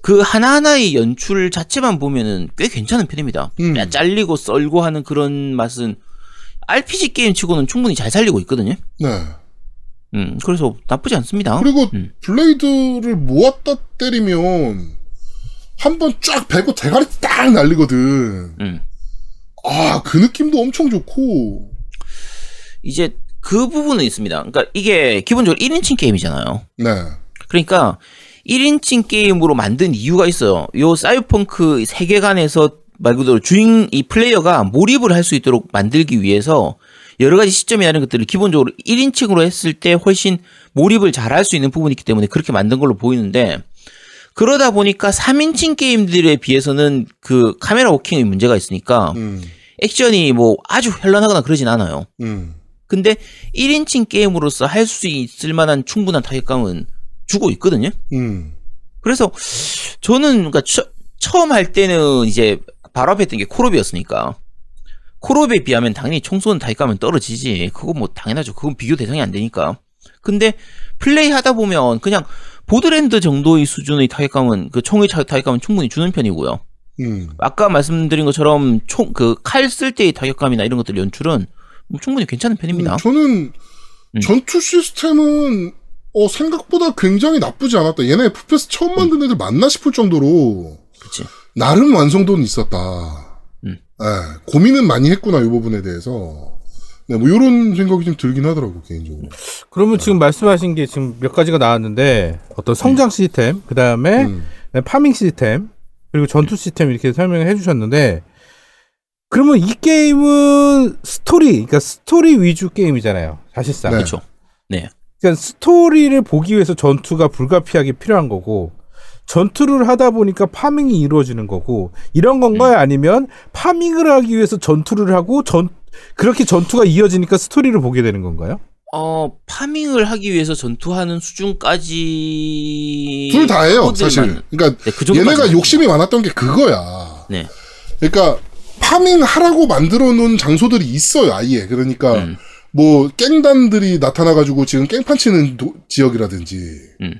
그 하나하나의 연출 자체만 보면은 꽤 괜찮은 편입니다. 음. 잘리고 썰고 하는 그런 맛은 RPG 게임 치고는 충분히 잘 살리고 있거든요. 네. 음, 그래서 나쁘지 않습니다. 그리고 음. 블레이드를 모았다 때리면 한 번 쫙 베고 대가리 딱 날리거든. 음. 아, 그 느낌도 엄청 좋고. 이제 그 부분은 있습니다. 그러니까 이게 기본적으로 1인칭 게임이잖아요. 네. 그러니까 1인칭 게임으로 만든 이유가 있어요. 요 사이버펑크 세계관에서 말 그대로 주인 이 플레이어가 몰입을 할 수 있도록 만들기 위해서 여러 가지 시점이나 이런 것들을 기본적으로 1인칭으로 했을 때 훨씬 몰입을 잘 할 수 있는 부분이 있기 때문에 그렇게 만든 걸로 보이는데 그러다 보니까 3인칭 게임들에 비해서는 그 카메라 워킹의 문제가 있으니까 음, 액션이 뭐 아주 현란하거나 그러진 않아요. 음. 근데 1인칭 게임으로서 할 수 있을 만한 충분한 타격감은 주고 있거든요. 음. 그래서 저는 그러니까 처, 처음 할 때는 이제 바로 앞에 있던 게 콜옵이었으니까 콜옵에 비하면 당연히 총 쏘는 타격감은 떨어지지. 그거 뭐 당연하죠. 그건 비교 대상이 안 되니까. 근데 플레이 하다 보면 그냥 보드랜드 정도의 수준의 타격감은 그 총의 타- 타격감은 충분히 주는 편이고요. 음. 아까 말씀드린 것처럼 총 그 칼 쓸 때의 타격감이나 이런 것들 연출은 뭐 충분히 괜찮은 편입니다. 음, 저는 음. 전투 시스템은 어, 생각보다 굉장히 나쁘지 않았다. 얘네 FPS 처음 만든 애들 맞나 싶을 정도로 그렇지. 나름 완성도는 있었다. 음. 예, 고민은 많이 했구나 이 부분에 대해서. 네, 뭐 이런 생각이 좀 들긴 하더라고 개인적으로. 그러면 지금 말씀하신 게 지금 몇 가지가 나왔는데 어떤 성장 시스템, 그 다음에 음. 파밍 시스템, 그리고 전투 시스템 이렇게 설명을 해주셨는데 그러면 이 게임은 스토리, 그러니까 스토리 위주 게임이잖아요. 사실상. 네. 그렇죠. 네. 그러니까 스토리를 보기 위해서 전투가 불가피하게 필요한 거고 전투를 하다 보니까 farming이 이루어지는 거고 이런 건가요? 아니면 farming을 하기 위해서 전투를 하고 전 그렇게 전투가 이어지니까 스토리를 보게 되는 건가요? 어, farming을 하기 위해서 전투하는 수준까지. 둘 다예요 사실. 그러니까 네, 그 얘네가. 욕심이 많았던 게 그거야. 네. 그러니까 farming하라고 만들어 놓은 장소들이 있어요 아예. 그러니까 음, 뭐 깽단들이 나타나가지고 지금 깽판 치는 도- 지역이라든지 음.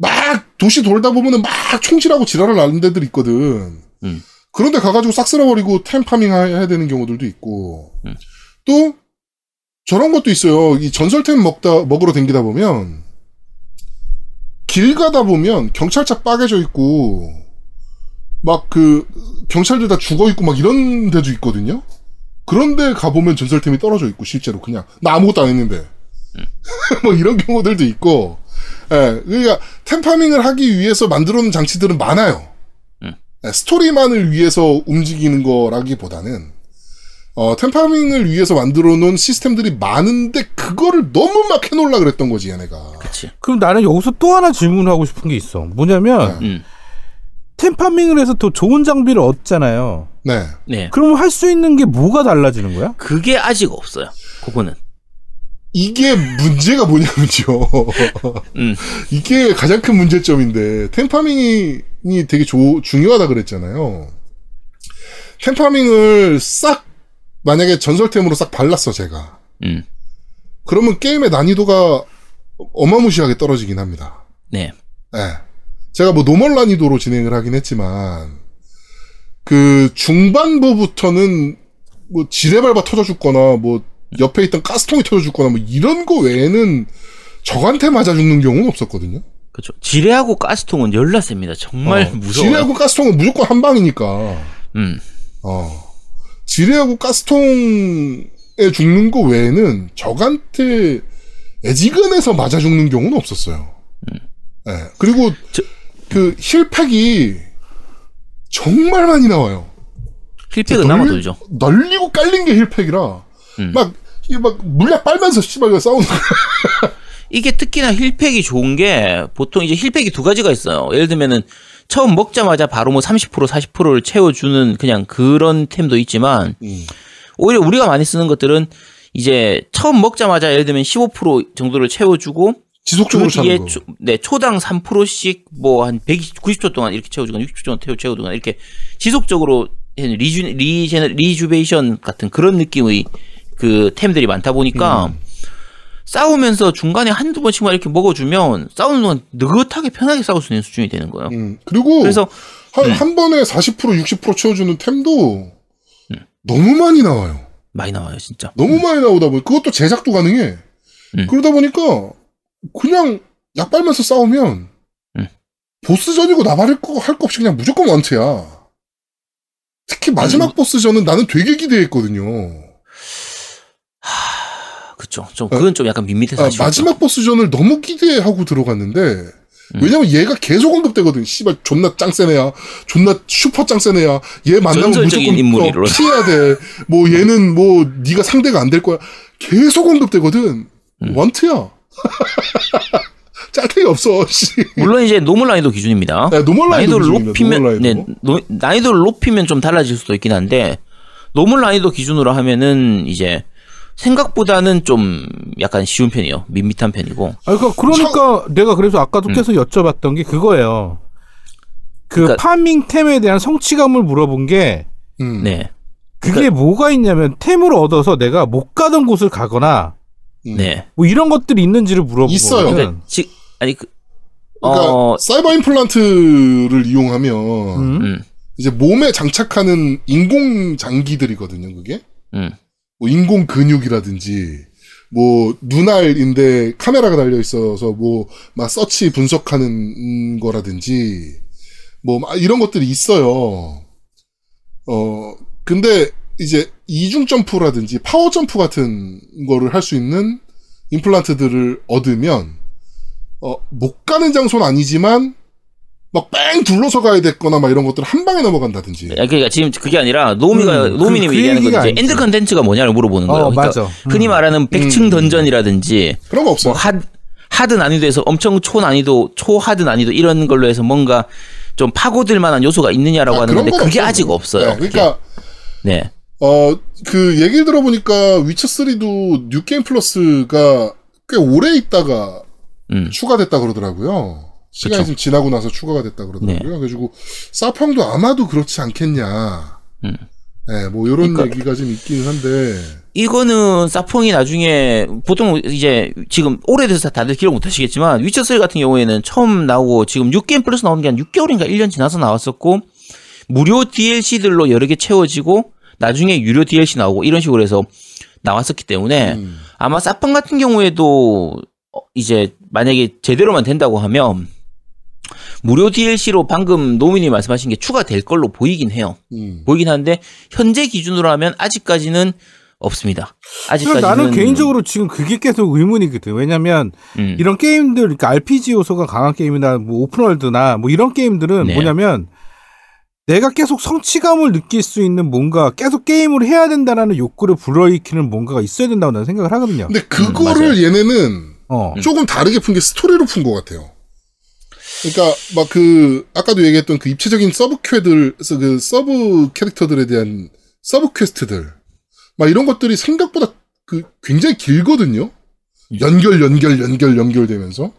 막 도시 돌다 보면은 막 총질하고 지랄을 나는 데들 있거든. 음. 그런데 가가지고 싹 쓸어버리고 템 farming 해야 되는 경우들도 있고 음. 또 저런 것도 있어요. 이 전설템 먹다 먹으러 댕기다 보면 길 가다 보면 경찰차 빠개져 있고 막 그 경찰들 다 죽어 있고 막 이런 데도 있거든요. 그런데 가 보면 전설템이 떨어져 있고 실제로 그냥 나 아무것도 안 했는데 뭐 이런 경우들도 있고 예 그러니까 템파밍을 하기 위해서 만들어 놓은 장치들은 많아요 음. 예, 스토리만을 위해서 움직이는 거라기보다는 어 템파밍을 위해서 만들어 놓은 시스템들이 많은데 그거를 너무 막 해놓으려 그랬던 거지 얘네가 그치. 그럼 나는 여기서 또 하나 질문하고 싶은 게 있어. 뭐냐면 네. 음, 템파밍을 해서 더 좋은 장비를 얻잖아요. 네 네. 그러면 할수 있는 게 뭐가 달라지는 거야? 그게 아직 없어요. 그거는. 이게 문제가 뭐냐면요 음, 이게 가장 큰 문제점인데 템파밍이 되게 조- 중요하다 그랬잖아요. 템파밍을 싹 만약에 전설템으로 싹 발랐어 제가. 음, 그러면 게임의 난이도가 어마무시하게 떨어지긴 합니다. 네. 예. 제가 뭐 normal 난이도로 진행을 하긴 했지만 그 중반부부터는 뭐 지뢰 밟아 터져 죽거나 뭐 옆에 있던 가스통이 터져 죽거나 뭐 이런 거 외에는 적한테 맞아 죽는 경우는 없었거든요. 그렇죠. 지뢰하고 가스통은 열나 셉니다. 정말 어, 무서워요. 지뢰하고 가스통은 무조건 한 방이니까. 음. 어. 지뢰하고 가스통에 죽는 거 외에는 적한테 애지간해서 맞아 죽는 경우는 없었어요. 예. 그리고 음. 저- 그 힐팩이 정말 많이 나와요. 힐팩은 널- 남아 돌죠. 널리고 깔린 게 힐팩이라 음. 막, 이게 막 물약 빨면서 씨발 싸우는 거야. 이게 특히나 힐팩이 좋은 게 보통 이제 힐팩이 두 가지가 있어요. 예를 들면은 처음 먹자마자 바로 뭐 30% 40%를 채워주는 그냥 그런 템도 있지만 음. 오히려 우리가 많이 쓰는 것들은 이제 처음 먹자마자 예를 들면 15% 정도를 채워주고 지속적으로 그 차는 거. 초, 네, 초당 3%씩 뭐 한 120, 90초 동안 이렇게 채워주거나 60초 동안 채워, 채워주거나 이렇게 지속적으로 reju, regene, rejuvenation 같은 그런 느낌의 그 템들이 많다 보니까 음. 싸우면서 중간에 한두 번씩만 이렇게 먹어주면 싸우는 동안 느긋하게 편하게 싸울 수 있는 수준이 되는 거예요. 음. 그리고 그래서 한, 한 번에 40% 60% 채워주는 템도 너무 많이 나와요. 많이 나와요, 진짜. 너무 많이 나오다 보니 그것도 제작도 가능해. 음. 그러다 보니까 그냥 약 빨면서 싸우면 음. 보스전이고 나발할 거 할 거 없이 그냥 무조건 원트야. 특히 마지막 음. 보스전은 나는 되게 기대했거든요. 그쵸. 좀, 그건 좀 약간 밋밋해서. 아. 마지막 보스전을 너무 기대하고 들어갔는데 음. 왜냐면 얘가 계속 언급되거든. 씨발 존나 짱센 애야. 존나 슈퍼 짱센 애야. 얘 만나면 무조건 인물이로. 어, 피해야 돼. 뭐 얘는 뭐 네가 상대가 안 될 거야. 계속 언급되거든. 음. 원트야. 짤데기 없어. 씨. 물론 이제 normal 난이도 기준입니다. 네, normal 난이도 기준입니다. 높이면 normal 네, 난이도. 노- 난이도를 높이면 좀 달라질 수도 있긴 한데 normal 난이도 기준으로 하면은 이제 생각보다는 좀 약간 쉬운 편이에요. 밋밋한 편이고. 아, 그러니까, 그러니까 내가 그래서 아까도 계속 여쭤봤던 게 그거예요. 그 음. 그러니까- 파밍템에 대한 성취감을 물어본 게 음. 네. 그게 뭐가 있냐면 템을 얻어서 내가 못 가던 곳을 가거나 음. 네. 뭐 이런 것들이 있는지를 물어본 있어요. 그러니까 지, 아니 그 그러니까 어, 사이버 임플란트를 이용하면 음? 음. 이제 몸에 장착하는 인공 장기들이거든요. 그게. 음. 뭐 인공 근육이라든지 뭐 눈알인데 카메라가 달려 있어서 뭐 막 서치 분석하는 거라든지 뭐막 이런 것들이 있어요. 어 근데 이제 이중 점프라든지 파워 점프 같은 거를 할 수 있는 임플란트들을 얻으면 어 못 가는 장소는 아니지만 막 뺑 둘러서 가야 됐거나 막 이런 것들 한 방에 넘어간다든지. 그러니까 지금 그게 아니라 노미가 음, 노미님이 그- 그 얘기하는 건 이제. end 컨텐츠가 뭐냐를 물어보는 거예요. 어, 그러니까 맞아. 음. 흔히 말하는 백층 음. 던전이라든지 그런 거 없어요. 뭐 하, hard 난이도에서 엄청 초 난이도, 초 hard 난이도 이런 걸로 해서 뭔가 좀 파고들 만한 요소가 있느냐라고 아, 하는데 그게 없어요. 아직 없어요. 네, 그러니까. 네. 어, 그, 얘기를 들어보니까, 위쳐 3도 new game plus가 꽤 오래 있다가 음. 추가됐다 그러더라고요. 시간이. 좀 지나고 나서 추가가 됐다 그러더라고요. 네. 그래가지고, 사펑도 아마도 그렇지 않겠냐. 음. 네, 뭐, 요런 그러니까- 얘기가 좀 있기는 한데, 이거는 사펑이 나중에 보통 이제 지금 오래돼서 다들 기억 못 하시겠지만 위쳐 3 같은 경우에는 처음 나오고 지금 6게임 플러스 나오는 게한 6개월인가 1년 지나서 나왔었고 무료 DLC들로 여러 개 채워지고 나중에 유료 DLC 나오고 이런 식으로 해서 나왔었기 때문에 음, 아마 사펑 같은 경우에도 어, 이제 만약에 제대로만 된다고 하면 무료 DLC로 방금 노민이 말씀하신 게 추가될 걸로 보이긴 해요. 음. 보이긴 한데 현재 기준으로 하면 아직까지는 없습니다. 그래서 아직까지는 나는 개인적으로 지금 그게 계속 의문이거든. 왜냐면 음, 이런 게임들, 그러니까 RPG 요소가 강한 게임이나 뭐 오픈월드나 뭐 이런 게임들은 네. 뭐냐면 내가 계속 성취감을 느낄 수 있는 뭔가 계속 게임을 해야 된다라는 욕구를 불러일으키는 뭔가가 있어야 된다고 나는 생각을 하거든요. 근데 그거를 맞아요. 얘네는 어. 조금 다르게 푼 게 스토리로 푼 것 같아요. 그러니까 막 그 아까도 얘기했던 그 입체적인 sub 퀘들 그 sub 캐릭터들에 대한 sub quest들 막 이런 것들이 생각보다 그 굉장히 길거든요. 연결 연결 연결 연결되면서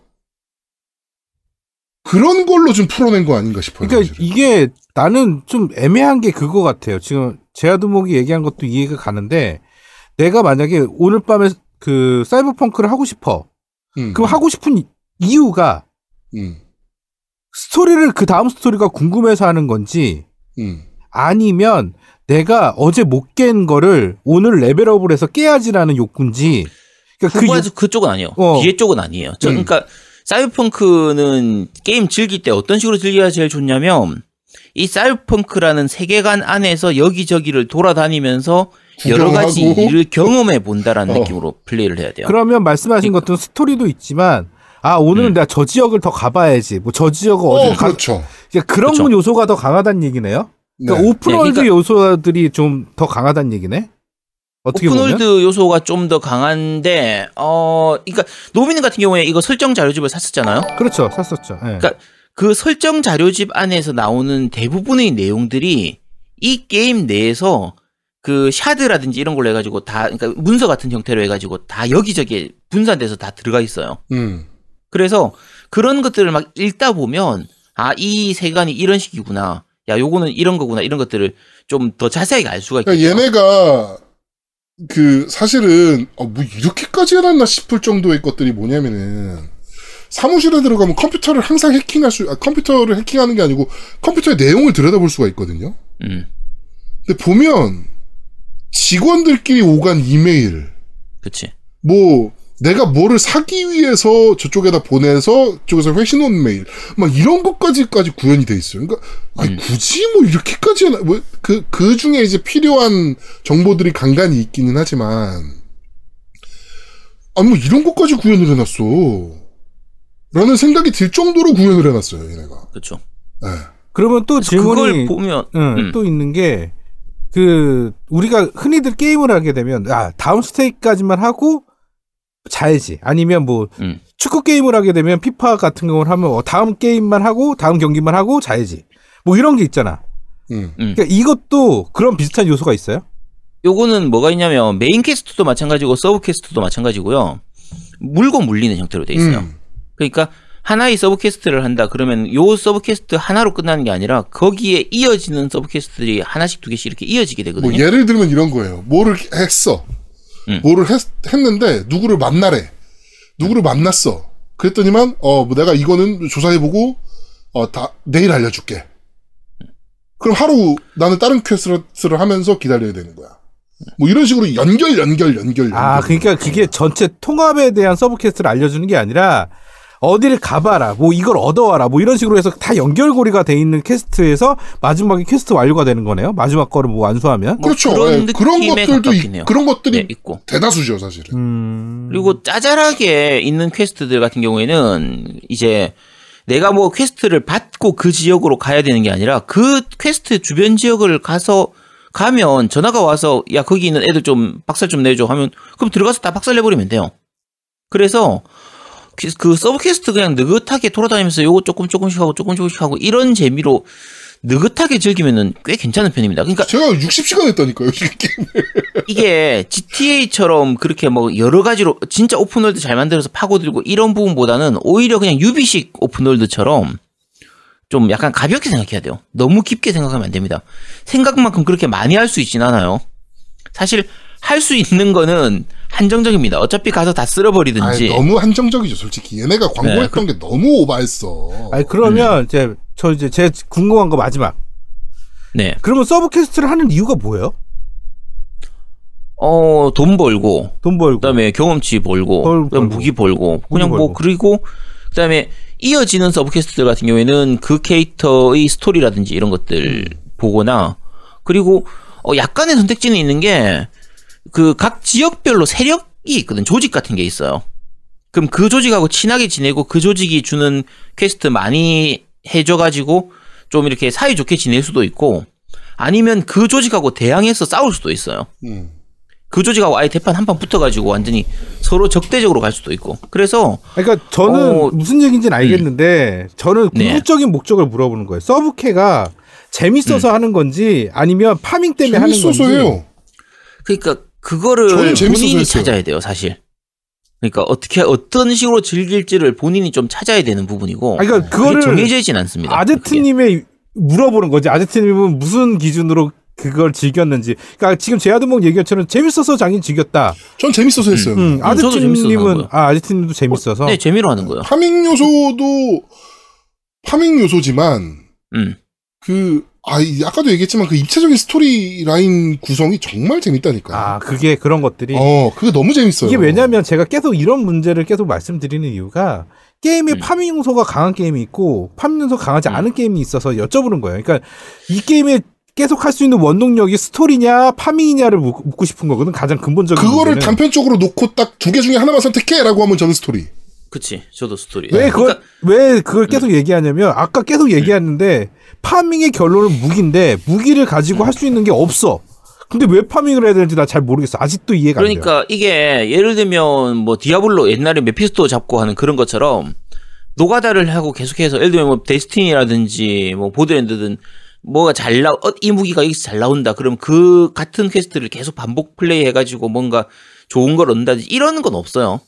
그런 걸로 좀 풀어낸 거 아닌가 싶어요. 그러니까 사실은. 이게 나는 좀 애매한 게 그거 같아요. 지금 제아두목이 얘기한 것도 이해가 가는데 내가 만약에 오늘 밤에 그 사이버펑크를 하고 싶어. 음, 그럼 하고 싶은 이유가 음, 스토리를 그 다음 스토리가 궁금해서 하는 건지 음. 아니면 내가 어제 못 깬 거를 오늘 레벨업을 해서 깨야지라는 욕구인지 그러니까 그 후보 욕- 그쪽은 아니에요. 어. 뒤에 쪽은 아니에요. 저, 음. 그러니까 사이버펑크는 게임 즐길 때 어떤 식으로 즐겨야 제일 좋냐면 이 사이버펑크라는 세계관 안에서 여기저기를 돌아다니면서 여러 가지. 일을 경험해 본다라는 어. 느낌으로 플레이를 해야 돼요. 그러면 말씀하신 것도 스토리도 있지만 아 오늘은 음. 내가 저 지역을 더 가봐야지 뭐 저 지역을 어, 어디 가 그렇죠. 그러니까 그런 그렇죠. 요소가 더 강하다는 얘기네요. 그러니까 네. open world 네, 그러니까- 요소들이 좀 더 강하다는 얘기네. 어떻게 보면 open world 요소가 좀 더 강한데 어 그러니까 노미님 같은 경우에 이거 설정 자료집을 샀었잖아요. 그렇죠 샀었죠. 예. 그러니까 그 설정 자료집 안에서 나오는 대부분의 내용들이 이 게임 내에서 그 샤드라든지 이런 걸로 해가지고 다 그러니까 문서 같은 형태로 해가지고 다 여기저기 분산돼서 다 들어가 있어요. 음. 그래서 그런 것들을 막 읽다 보면 아 이 세간이 이런 식이구나. 야 요거는 이런 거구나 이런 것들을 좀 더 자세하게 알 수가 있겠죠. 그러니까 얘네가 그 사실은 어, 뭐 이렇게까지 해놨나 싶을 정도의 것들이 뭐냐면은 사무실에 들어가면 컴퓨터를 항상 해킹할 수, 아, 컴퓨터를 해킹하는 게 아니고 컴퓨터의 내용을 들여다볼 수가 있거든요. 음, 근데 보면 직원들끼리 오간 이메일, 그치. 뭐 내가 뭐를 사기 위해서 저쪽에다 보내서 저쪽에서 회신 온 메일, 막 이런 것까지까지 구현이 돼 있어요. 그러니까 아니 음. 굳이 뭐 이렇게까지 해나 뭐그 그 중에 이제 필요한 정보들이 간간히 있기는 하지만 아 뭐 이런 것까지 구현을 해놨어. 라는 생각이 들 정도로 구현을 해놨어요, 얘네가. 그렇죠. 네. 그러면 또 그걸 질문이 보면 응, 음. 또 있는 게, 그, 우리가 흔히들 게임을 하게 되면, 아, 다음 스테이지까지만 하고 자야지. 아니면 뭐, 음. 축구 게임을 하게 되면 피파 같은 경우를 하면, 어, 다음 게임만 하고, 다음 경기만 하고 자야지. 뭐 이런 게 있잖아. 음. 음. 그러니까 이것도 그런 비슷한 요소가 있어요? 요거는 뭐가 있냐면 main quest도 마찬가지고 sub quest도 마찬가지고요. 물고 물리는 형태로 돼 있어요. 음. 그러니까 하나의 sub quest를 한다 그러면 요 sub quest 하나로 끝나는 게 아니라 거기에 이어지는 sub quest들이 하나씩 두 개씩 이렇게 이어지게 되거든요. 뭐 예를 들면 이런 거예요. 뭐를 했어. 음. 뭐를 했, 했는데 누구를 만나래. 누구를 만났어. 그랬더니만 어, 뭐 내가 이거는 조사해보고 어, 다 내일 알려줄게. 그럼 하루 나는 다른 quest를 하면서 기다려야 되는 거야. 뭐 이런 식으로 연결 연결 연결. 아, 연결. 그러니까 그게 전체 통합에 대한 sub quest를 알려주는 게 아니라, 어디를 가봐라, 뭐 이걸 얻어와라, 뭐 이런 식으로 해서 다 연결고리가 돼 있는 quest에서 마지막에 퀘스트 완료가 되는 거네요. 마지막 거를 뭐 완수하면. 뭐 그렇죠. 그런 예, 그런 느낌에 것들도 가깝긴 있- 해요. 그런 것들이 네, 있고. 대다수죠 사실은. 음. 그리고 짜잘하게 있는 quest들 같은 경우에는 이제 내가 뭐 quest를 받고 그 지역으로 가야 되는 게 아니라 그 퀘스트 주변 지역을 가서 가면 전화가 와서 야 거기 있는 애들 좀 박살 좀 내줘 하면 그럼 들어가서 다 박살 내버리면 돼요. 그래서 퀴- 그 sub quest 그냥 느긋하게 돌아다니면서 요거 조금 조금씩 하고 조금 조금씩 하고 이런 재미로 느긋하게 즐기면은 꽤 괜찮은 편입니다. 그러니까 제가 60시간 했다니까요. 이 게임. 이게 GTA처럼 그렇게 뭐 여러 가지로 진짜 open world 잘 만들어서 파고들고 이런 부분보다는 오히려 그냥 유비식 open world처럼 좀 약간 가볍게 생각해야 돼요. 너무 깊게 생각하면 안 됩니다. 생각만큼 그렇게 많이 할 수 있진 않아요. 사실 할 수 있는 거는 한정적입니다. 어차피 가서 다 쓸어버리든지. 아니, 너무 한정적이죠, 솔직히. 얘네가 광고했던 게 너무 오바했어. 아니 그러면 이제 저 이제 제 궁금한 거 마지막. 네. 그러면 sub quest를 하는 이유가 뭐예요? 어, 돈 벌고, 돈 벌고. 그다음에 경험치 벌고, 벌- 그다음 벌고. 무기 벌고, 그냥 뭐 벌고. 그리고 그다음에 이어지는 sub quest들 같은 경우에는 그 캐릭터의 스토리라든지 이런 것들 보거나 그리고 어 약간의 선택지는 있는 게 그 각 지역별로 세력이 있거든 조직 같은 게 있어요. 그럼 그 조직하고 친하게 지내고 그 조직이 주는 퀘스트 많이 해줘가지고 좀 이렇게 사이좋게 지낼 수도 있고 아니면 그 조직하고 대항해서 싸울 수도 있어요. 음. 그그 조직하고 아예 대판 한 판 붙어가지고 완전히 서로 적대적으로 갈 수도 있고. 그래서 그러니까 저는 어, 무슨 얘기인지는 알겠는데 저는 네. 궁극적인 목적을 물어보는 거예요. 서브캐가 재밌어서 음. 하는 건지 아니면 파밍 때문에 하는 건지. 재밌어서요. 그러니까 그거를 본인이 했어요. 찾아야 돼요, 사실. 그러니까 어떻게 어떤 식으로 즐길지를 본인이 좀 찾아야 되는 부분이고. 아니, 그러니까 그거를 정해져 있진 않습니다. 아제트님의 물어보는 거지. 아제트님은 무슨 기준으로 그걸 즐겼는지. 그러니까 지금 제아드몽 얘기처럼 재밌어서 장인 즐겼다. 전 재밌어서 했어요. 음, 저도 재밌어서 하는 아제트님은. 아 아제트님도 재밌어서. 네, 재미로 하는 거예요. farming 요소도 farming 요소지만 음. 그 아, 이- 아까도 얘기했지만 그 입체적인 스토리 라인 구성이 정말 재밌다니까. 아 그게 그런 것들이 어, 그게 너무 재밌어요. 이게 왜냐면 제가 계속 이런 문제를 계속 말씀드리는 이유가 게임에 음. farming 요소가 강한 게임이 있고 farming 요소가 강하지 음. 않은 게임이 있어서 여쭤보는 거예요. 그러니까 이 게임에 계속 할 수 있는 원동력이 스토리냐 farming이냐를 묻- 묻고 싶은 거거든. 가장 근본적인 그거를 문제는. 단편적으로 놓고 딱 두 개 중에 하나만 선택해라고 하면 저는 스토리. 그치. 저도 스토리. 왜 그걸 그러니까 왜 그걸 계속 얘기하냐면 아까 계속 얘기했는데 farming의 결론은 무기인데 무기를 가지고 할수 있는 게 없어. 근데 왜 farming을 해야 되는지 나 잘 모르겠어. 아직도 이해가 안 돼요. 그러니까 이게 예를 들면 뭐 디아블로 옛날에 메피스토 잡고 하는 그런 것처럼 노가다를 하고 계속해서 예를 들면 뭐 데스티니라든지 뭐 보더랜드든 뭐가 잘 나, 어, 이 무기가 여기서 잘 나온다. 그럼 그 같은 quest를 계속 반복 플레이 해가지고 뭔가 좋은 걸 얻는다든지 이러는 건 없어요.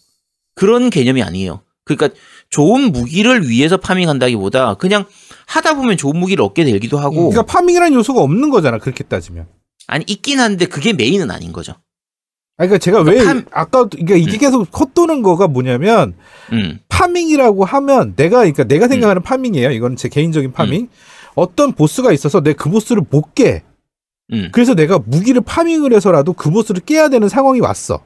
그런 개념이 아니에요. 그러니까 좋은 무기를 위해서 farming한다기보다 그냥 하다 보면 좋은 무기를 얻게 되기도 하고 그러니까 farming이라는 요소가 없는 거잖아. 그렇게 따지면. 아니 있긴 한데 그게 메인은 아닌 거죠. 아니, 그러니까 제가 왜 그러니까 아까 그러니까 이게 계속 헛도는 거가 뭐냐면 음. farming이라고 하면 내가 그러니까 내가 생각하는 farming이에요. 이건 제 개인적인 farming. 어떤 보스가 있어서 내 그 보스를 못 깨. 음. 그래서 내가 무기를 farming을 해서라도 그 보스를 깨야 되는 상황이 왔어.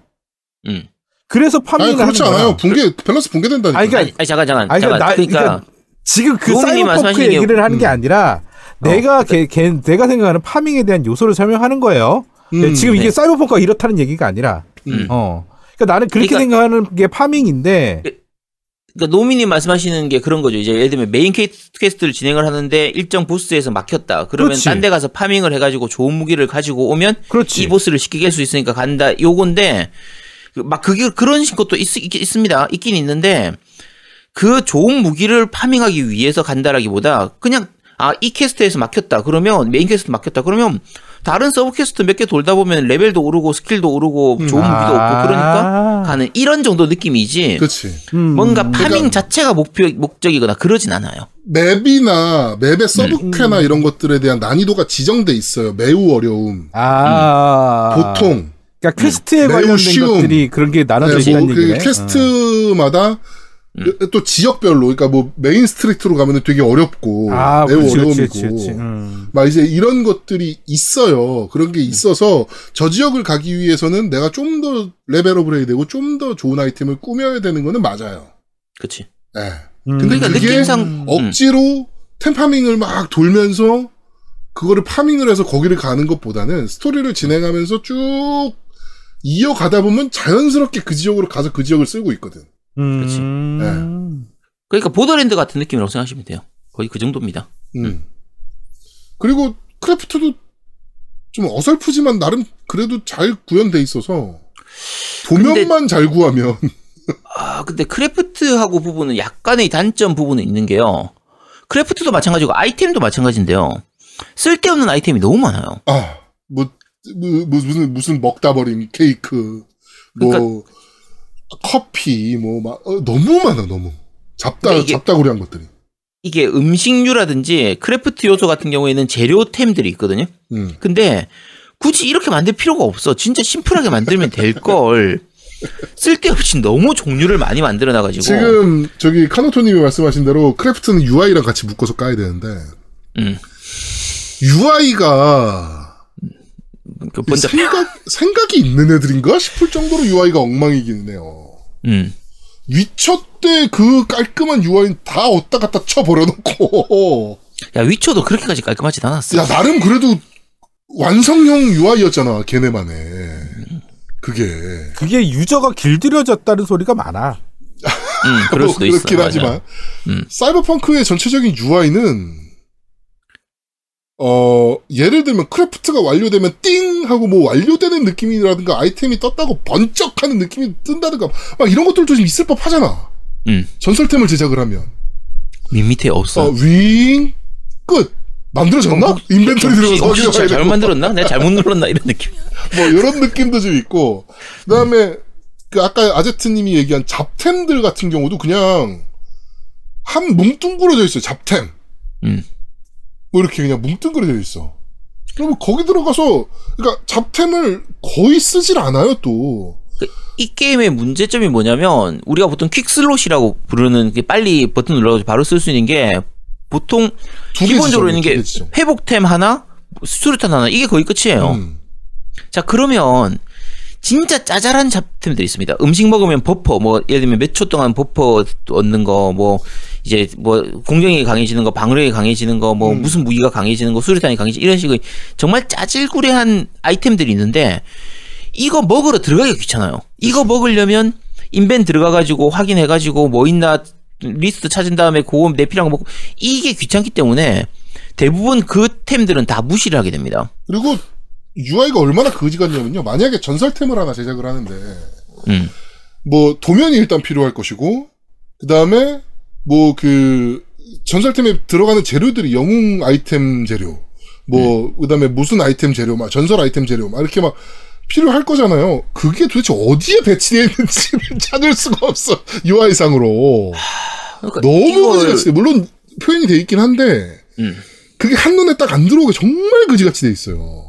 음. 그래서 아니 farming을 그렇지 하는 거야. 않아요. 붕괴 밸런스 붕괴된다니까. 아니, 그러니까 아니, 아니 잠깐 잠깐 아니, 잠깐 그러니까 나- 그러니까, 그러니까 지금 그 사이버펑크 말씀하시는 게- 얘기를 하는 게 음. 아니라 어, 내가 걔, 걔, 내가 생각하는 farming에 대한 요소를 설명하는 거예요. 음. 지금 이게 네. 사이버펑크가 이렇다는 얘기가 아니라 음. 어. 그러니까 나는 그렇게 그러니까- 생각하는 게 farming인데 그러니까 노미님 말씀하시는 게 그런 거죠. 이제 예를 들면 main que- quest를 진행을 하는데 일정 보스에서 막혔다. 그러면. 딴 데 가서 farming을 해가지고 좋은 무기를 가지고 오면 그렇지. 이 보스를 쉽게 깰 수 있으니까 간다. 요건데 그- 막 그게 그런 것도 있, 있, 있습니다. 있긴 있는데 그 좋은 무기를 farming하기 위해서 간다라기보다 그냥 아 이 quest에서 막혔다. 그러면 main quest 막혔다. 그러면 다른 sub quest 몇 개 돌다 보면 레벨도 오르고 스킬도 오르고 좋은 음. 무기도 아. 얻고 그러니까 가는 이런 정도 느낌이지. 그렇지. 음. 뭔가 farming 그러니까- 자체가 목표 목적이거나 그러진 않아요. 맵이나 맵의 음. 서브퀘나 이런 것들에 대한 난이도가 지정돼 있어요. 매우 어려움. 아. 보통 그러니까 quest에 매우 관련된 쉬움. 것들이 그런 게 나눠져 네, 있다는 뭐그 얘기네. quest마다 음. 또 지역별로 그러니까 뭐 main street로 가면은 되게 어렵고 아, 매우 그렇지, 어려움이고 그렇지, 그렇지. 음. 막 이제 이런 것들이 있어요. 그런 게 있어서 저 지역을 가기 위해서는 내가 좀 더 레벨업을 해야 되고 좀 더 좋은 아이템을 꾸며야 되는 거는 맞아요. 그렇지. 예. 음. 근데 그러니까 그게 느낌상 음. 억지로 템farming을 막 돌면서 그거를 farming을 해서 거기를 가는 것보다는 스토리를 진행하면서 쭉 이어가다 보면 자연스럽게 그 지역으로 가서 그 지역을 쓰고 있거든. 그렇지. 음. 그러니까 보더랜드 같은 느낌이라고 생각하시면 돼요. 거의 그 정도입니다. 음. 그리고 craft도 좀 어설프지만 나름 그래도 잘 구현돼 있어서 도면만 잘 구하면 아 근데 craft하고 부분은 약간의 단점 부분은 있는 게요. craft도 마찬가지고 아이템도 마찬가지인데요. 쓸데없는 아이템이 너무 많아요. 아, 뭐 무슨 무슨 먹다 버린 케이크, 뭐 그러니까- 커피, 뭐막 너무 많아 너무 잡다 이게- 잡다구리한 것들이. 이게 음식류라든지 craft 요소 같은 경우에는 재료템들이 있거든요. 음. 근데 굳이 이렇게 만들 필요가 없어. 진짜 심플하게 만들면 될 걸. 쓸데없이 너무 종류를 많이 만들어 놔가지고. 지금 저기 카노토님이 말씀하신 대로 craft는 UI랑 같이 묶어서 까야 되는데 음. UI가 그 먼저 생각 생각이 있는 애들인가 싶을 정도로 UI가 엉망이긴 해요. 음. 위쳐 때 그 깔끔한 UI는 다 어디다 갖다 쳐 버려놓고 야 위쳐도 그렇게까지 깔끔하지 않았어. 야 나름 그래도 완성형 UI였잖아 걔네만의 그게 그게 유저가 길들여졌다는 소리가 많아. 음, 그럴 뭐 수도 있어. 그렇긴 맞아. 하지만 음. 사이버펑크의 전체적인 UI는 어 예를 들면 craft가 완료되면 띵 하고 뭐 완료되는 느낌이라든가 아이템이 떴다고 번쩍 하는 느낌이 뜬다든가 막 이런 것들도 좀 있을 법 하잖아. 음. 전설템을 제작을 하면 밋밋해 없어. 어, 윙 끝. 만들어졌나? 어, 인벤토리 혹시- 들어가서 혹시 확인해봐야 잘못 되고. 만들었나? 내가 잘못 눌렀나 이런 느낌. 뭐 이런 느낌도 좀 있고 그다음에 그 아까 아제트님이 얘기한 잡템들 같은 경우도 그냥 한 뭉뚱그려져 있어요 잡템 음. 뭐 이렇게 그냥 뭉뚱그려져 있어 그러면 거기 들어가서 그러니까 잡템을 거의 쓰질 않아요 또 이 게임의 문제점이 뭐냐면 우리가 보통 퀵슬롯이라고 부르는 게 빨리 버튼 눌러서 바로 쓸 수 있는 게두 보통 개 기본적으로 있는 게. 회복템 하나, 수류탄 하나 이게 거의 끝이에요. 음. 자 그러면 진짜 짜잘한 잡템들이 있습니다. 음식 먹으면 buff, 뭐 예를 들면 몇 초 동안 buff 얻는 거, 뭐 이제 뭐 공격력이 강해지는 거, 방어력이 강해지는 거, 뭐 음. 무슨 무기가 강해지는 거, 수류탄이 강해지는 이런 식의 정말 짜질구레한 아이템들이 있는데 이거 먹으러 들어가기가 귀찮아요. 이거 먹으려면 인벤 들어가가지고 확인해가지고 뭐 있나 리스트 찾은 다음에 그거 내 필요한 거 먹고 이게 귀찮기 때문에 대부분 그 템들은 다 무시를 하게 됩니다. 그리고 UI가 얼마나 거지 같냐면요. 만약에 전설템을 하나 제작을 하는데 음. 뭐 도면이 일단 필요할 것이고 그 다음에 뭐 그 전설템에 들어가는 재료들이 영웅 아이템 재료 뭐 그다음에 무슨 아이템 재료 막 전설 아이템 재료 막 이렇게 막 필요할 거잖아요. 그게 도대체 어디에 배치되어 있는지를 찾을 수가 없어 UI상으로 그러니까 너무 거지같이 돼. 물론 표현이 돼 있긴 한데 음. 그게 한눈에 딱 안 들어오게 정말 거지같이 돼 있어요.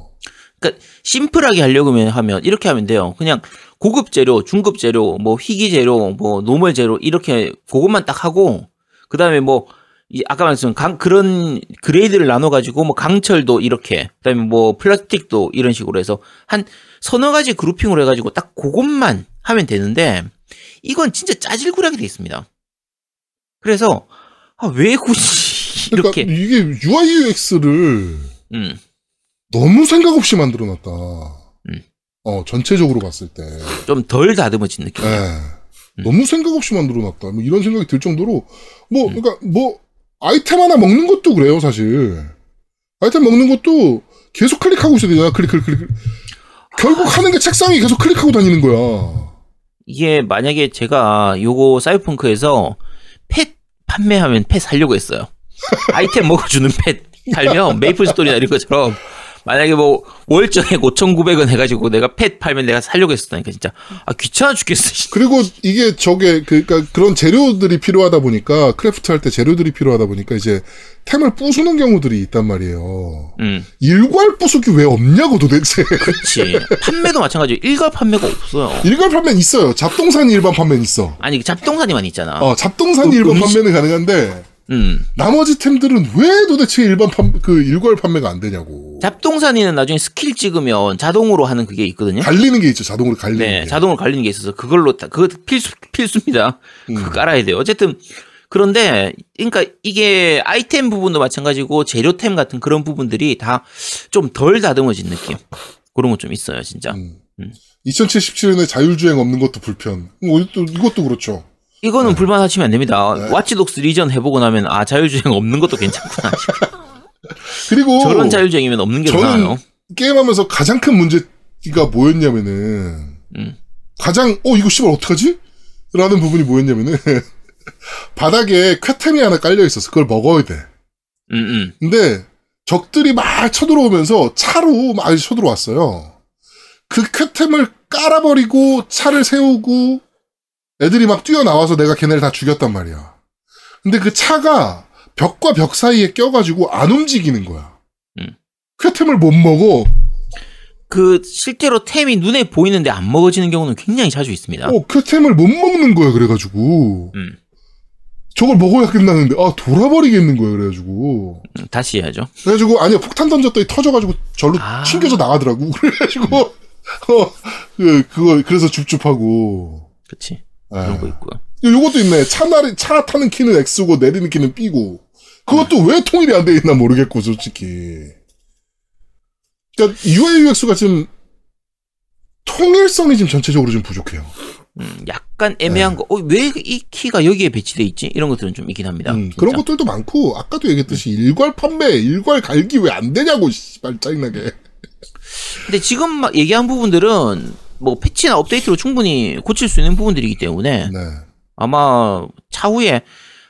그러니까 심플하게 하려고 하면 이렇게 하면 돼요. 그냥 고급 재료, 중급 재료, 뭐 희귀 재료, 뭐 normal 재료 이렇게 그것만 딱 하고 그다음에 뭐이 아까 말씀드린 강 그런 grade를 나눠 가지고 뭐 강철도 이렇게 그다음에 뭐 플라스틱도 이런 식으로 해서 한 서너 가지 grouping으로 해 가지고 딱 그것만 하면 되는데 이건 진짜 짜질구리하게 돼 있습니다. 그래서 아, 왜 굳이 그러니까 이렇게 이게 UI UX를 음, 너무 생각 없이 만들어 놨다. 음. 어, 전체적으로 봤을 때. 좀 덜 다듬어진 느낌. 예. 음. 너무 생각 없이 만들어 놨다. 뭐 이런 생각이 들 정도로, 뭐, 그러니까, 뭐, 아이템 하나 먹는 것도 그래요, 사실. 아이템 먹는 것도 계속 클릭하고 있어야 되잖아. 클릭, 클릭, 클릭. 결국 하는 게 책상이 계속 클릭하고 다니는 거야. 이게 만약에 제가 요거 사이버펑크에서 pet 판매하면 pet 살려고 했어요. 아이템 먹어주는 pet 살면 메이플 스토리나 이런 것처럼 만약에 뭐 월정액 5,900원 해가지고 내가 pet 팔면 내가 살려고 했었다니까 진짜 아 귀찮아 죽겠어. 씨. 그리고 이게 저게, 그, 그니까 그런 재료들이 필요하다 보니까, craft 할 때 재료들이 필요하다 보니까 이제 템을 부수는 경우들이 있단 말이에요. 음, 일괄 부수기 왜 없냐고 도대체. 그렇지. 판매도 마찬가지로 일괄 판매가 없어요. 일괄 판매는 있어요. 잡동사니 일반 판매는 있어. 아니 잡동사니만 있잖아. 어, 잡동사니 그 일반 음식- 판매는 가능한데, 음, 나머지 템들은 왜 도대체 일반 판, 그 일괄 판매가 안 되냐고. 잡동사니는 나중에 스킬 찍으면 자동으로 하는 그게 있거든요. 갈리는 게 있죠. 자동으로 갈리는 네, 게. 자동으로 갈리는 게 있어서 그걸로 다- 그거 필수 필수입니다. 음. 그거 깔아야 돼요. 어쨌든 그런데 그러니까 이게 아이템 부분도 마찬가지고 재료템 같은 그런 부분들이 다 좀 덜 다듬어진 느낌. 그런 거 좀 있어요, 진짜. 음. 음. 2077년에 자율주행 없는 것도 불편. 뭐, 이것도, 이것도 그렇죠. 이거는 불만하시면 안 됩니다. 네. 와치독스 리전 해보고 나면 아 자율주행 없는 것도 괜찮구나. 그리고 저런 자율주행이면 없는 게 나아요. 게임하면서 가장 큰 문제가 뭐였냐면은 음. 가장 어 이거 씨발 어떡하지? 라는 부분이 뭐였냐면은 바닥에 퀘템이 하나 깔려 있었어. 그걸 먹어야 돼. 음, 음. 근데 적들이 막 쳐들어오면서 차로 막 쳐들어왔어요. 그 쾌템을 깔아버리고 차를 세우고 애들이 막 뛰어나와서 내가 걔네를 다 죽였단 말이야. 근데 그 차가 벽과 벽 사이에 껴가지고 안 움직이는 거야. 음. 쾌템을 못 먹어. 그 실제로 템이 눈에 보이는데 안 먹어지는 경우는 굉장히 자주 있습니다. 어, 쾌템을 못 먹는 거야, 그래가지고. 음. 저걸 먹어야 끝나는데, 아, 돌아버리겠는 거야, 그래가지고. 음, 다시 해야죠. 그래가지고, 아니야, 폭탄 던졌더니 터져가지고 절로 아. 튕겨져 나가더라고. 그래가지고, 어, 그, 그거, 그래서 줍줍하고. 그렇지. 예. 그런 거 있고요. 요것도 있네. 차, 나리, 차 타는 키는 X고 내리는 키는 B고. 그것도 왜 통일이 안 돼 있나 모르겠고, 솔직히. 그니까, UI, UX가 지금, 통일성이 지금 전체적으로 좀 부족해요. 음, 약간 애매한 거, 어, 왜 이 키가 여기에 배치돼 있지? 이런 것들은 좀 있긴 합니다. 음. 그런 것들도 많고 아까도 얘기했듯이 일괄 판매, 일괄 갈기 왜 안 되냐고 씨발 짜증나게. 근데 지금 막 얘기한 부분들은 뭐 패치나 업데이트로 충분히 고칠 수 있는 부분들이기 때문에 네. 아마 차후에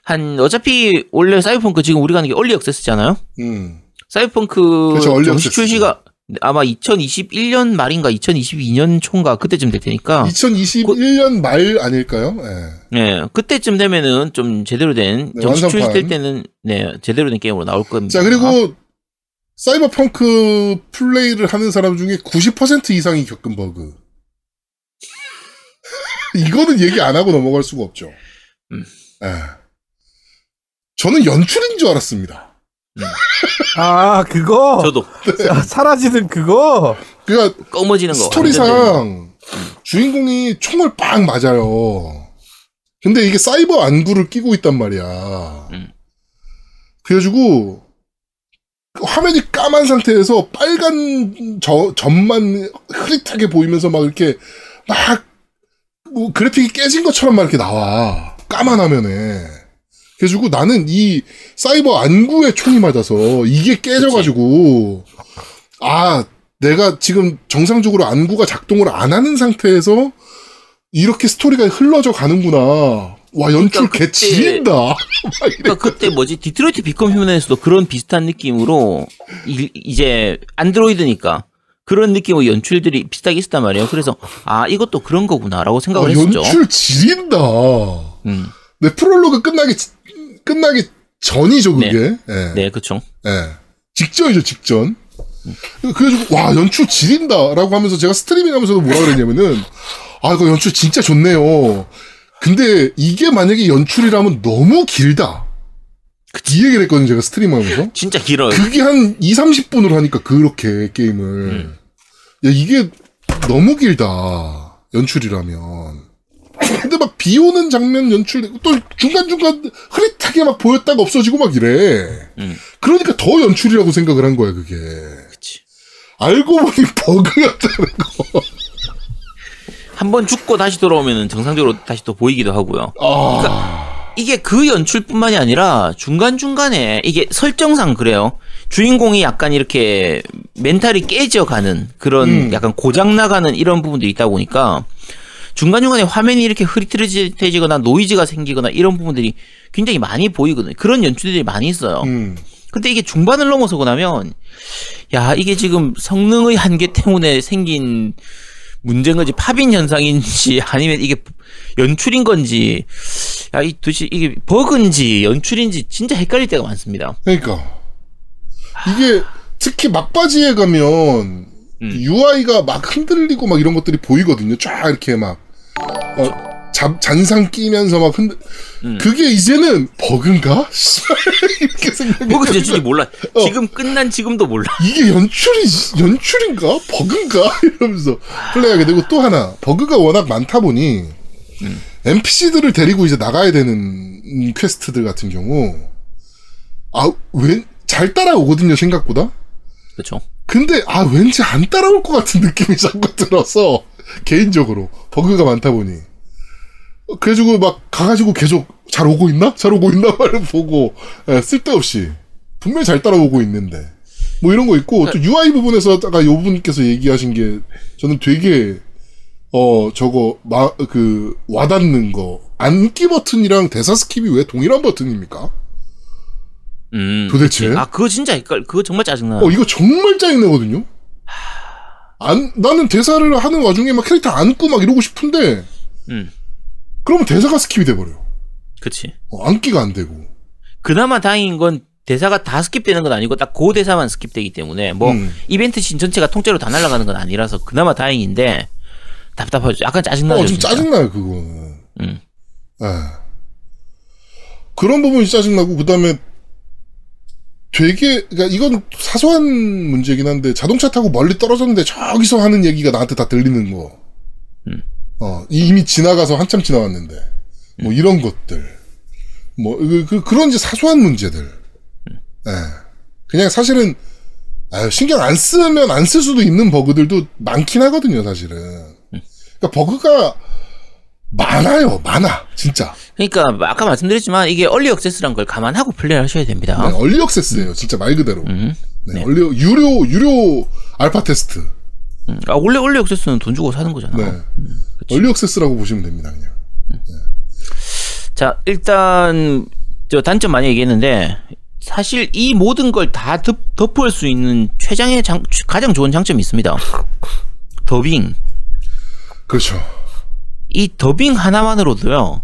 한 어차피 원래 사이버펑크 지금 우리가 하는 게 얼리 액세스잖아요. 음. 사이버펑크 그렇죠, 정식 액세스죠. 출시가 아마 2021년 말인가 2022년 초인가 그때쯤 될 테니까 2021년 말 아닐까요? 예. 네 그때쯤 되면은 좀 제대로 된 네, 정식 완성판. 출시될 때는 네 제대로 된 게임으로 나올 겁니다. 자, 그리고 사이버펑크 플레이를 하는 사람 중에 90% 이상이 겪은 버그. 이거는 얘기 안 하고 넘어갈 수가 없죠. 음. 예. 저는 연출인 줄 알았습니다. 아 그거 저도 사- 사라지는 그거 그러니까 꺼머지는 거. 스토리상 주인공이 총을 빵 맞아요. 근데 이게 사이버 안구를 끼고 있단 말이야. 음. 그래가지고 화면이 까만 상태에서 빨간 저, 점만 흐릿하게 보이면서 막 이렇게 막 뭐 그래픽이 깨진 것처럼 막 이렇게 나와. 까만 화면에. 그래가지고 나는 이 사이버 안구에 총이 맞아서 이게 깨져가지고 아 내가 지금 정상적으로 안구가 작동을 안 하는 상태에서 이렇게 스토리가 흘러져 가는구나. 와 연출 그러니까 개 그때- 지린다. 막 이래. 그러니까 그때 뭐지 디트로이트 비컴 휴먼에서도 그런 비슷한 느낌으로 이, 이제 안드로이드니까 그런 느낌의 연출들이 비슷하게 있었단 말이에요. 그래서 아 이것도 그런 거구나라고 생각을 와, 했었죠. 어, 연출 지린다. 음, 네 프롤로그 끝나기 지- 끝나기 전이죠 그게. 예. 네, 그렇죠. 예. 직전이죠, 직전. 그래가지고, 와, 연출 지린다라고 하면서 제가 스트리밍 하면서도 뭐라 그랬냐면은, 아, 이거 연출 진짜 좋네요. 근데 이게 만약에 연출이라면 너무 길다. 이 얘기를 했거든요, 제가 스트리밍 하면서. 진짜 길어요. 그게 한 2, 30분으로 하니까 그렇게 게임을. 음. 야, 이게 너무 길다. 연출이라면. 근데 막 비 오는 장면 연출, 또 중간중간 흐릿하게 막 보였다가 없어지고 막 이래. 음. 그러니까 더 연출이라고 생각을 한 거야, 그게. 그치. 알고 보니 버그였다는 거. 한 번 죽고 다시 돌아오면 정상적으로 다시 또 보이기도 하고요. 아. 이게 그 연출뿐만이 아니라 중간중간에 이게 설정상 그래요. 주인공이 약간 이렇게 멘탈이 깨져가는 그런 음. 약간 고장나가는 이런 부분들이 있다 보니까 중간중간에 화면이 이렇게 흐릿흐릿해지거나 노이즈가 생기거나 이런 부분들이 굉장히 많이 보이거든요. 그런 연출들이 많이 있어요. 음. 근데 이게 중반을 넘어서고 나면 야 이게 지금 성능의 한계 때문에 생긴 문제인 건지 파빈 현상인지 아니면 이게 연출인 건지 야 이 도대체 이게 버그인지 연출인지 진짜 헷갈릴 때가 많습니다. 그러니까. 이게 특히 막바지에 가면 음. UI가 막 흔들리고 막 이런 것들이 보이거든요. 쫙 이렇게 막 어, 잡, 잔상 끼면서 막 흔들. 음. 그게 이제는 버그인가? 이렇게 생각이. 버그 연출이 몰라. 어. 지금 끝난 지금도 몰라. 이게 연출이 연출인가? 버그인가? 이러면서 플레이하게 되고 또 하나 버그가 워낙 많다 보니 음. NPC들을 데리고 이제 나가야 되는 quest들 같은 경우 아 웬 잘 따라오거든요 생각보다. 그렇죠. 근데 아 왠지 안 따라올 것 같은 느낌이 자꾸 들어서 개인적으로 버그가 많다 보니 어, 그래가지고 막 가가지고 계속 잘 오고 있나 잘 오고 있나 말을 보고 예, 쓸데없이 분명히 잘 따라오고 있는데 뭐 이런 거 있고 또 UI 부분에서 아까 요 분께서 얘기하신 게 저는 되게 어 저거 마 그 와닿는 거 안기 버튼이랑 대사 skip이 왜 동일한 버튼입니까? 음. 도대체? 아 그거 진짜 헷갈. 그거 정말 짜증나. 어, 이거 정말 짜증나거든요? 안, 나는 대사를 하는 와중에 막 캐릭터 안고 막 이러고 싶은데, 음. 그러면 대사가 skip이 돼버려. 그렇지. 어, 안기가 안 되고. 그나마 다행인 건 대사가 다 skip되는 건 아니고 딱 그 대사만 skip되기 때문에 뭐 음. 이벤트 신 전체가 통째로 다 날아가는 건 아니라서 그나마 다행인데 답답하죠. 약간 짜증나죠. 어, 좀 진짜. 짜증나요, 그거는. 음. 예. 그런 부분이 짜증나고, 그 다음에 되게, 그니까 이건 사소한 문제긴 한데, 자동차 타고 멀리 떨어졌는데 저기서 하는 얘기가 나한테 다 들리는 거. 음. 어, 이미 지나가서 한참 지나왔는데. 뭐 이런 것들. 뭐, 그, 그, 그런 이제 사소한 문제들. 예. 그냥 사실은, 아유, 신경 안 쓰면 안 쓸 수도 있는 버그들도 많긴 하거든요, 사실은. 그러니까 버그가 많아요, 많아, 진짜. 그러니까 아까 말씀드렸지만 이게 early access란 걸 감안하고 플레이를 하셔야 됩니다. 네, early access예요, 진짜 말 그대로. 음. 네, 네. early 유료 유료 알파 테스트. 음. 아, 원래 early access는 돈 주고 사는 거잖아. 네, early access라고 보시면 됩니다, 그냥. 자, 일단 저 단점 많이 얘기했는데 사실 이 모든 걸 다 덮을 수 있는 최장의 장, 가장 좋은 장점이 있습니다. 더빙. 그렇죠. 이 더빙 하나만으로도요.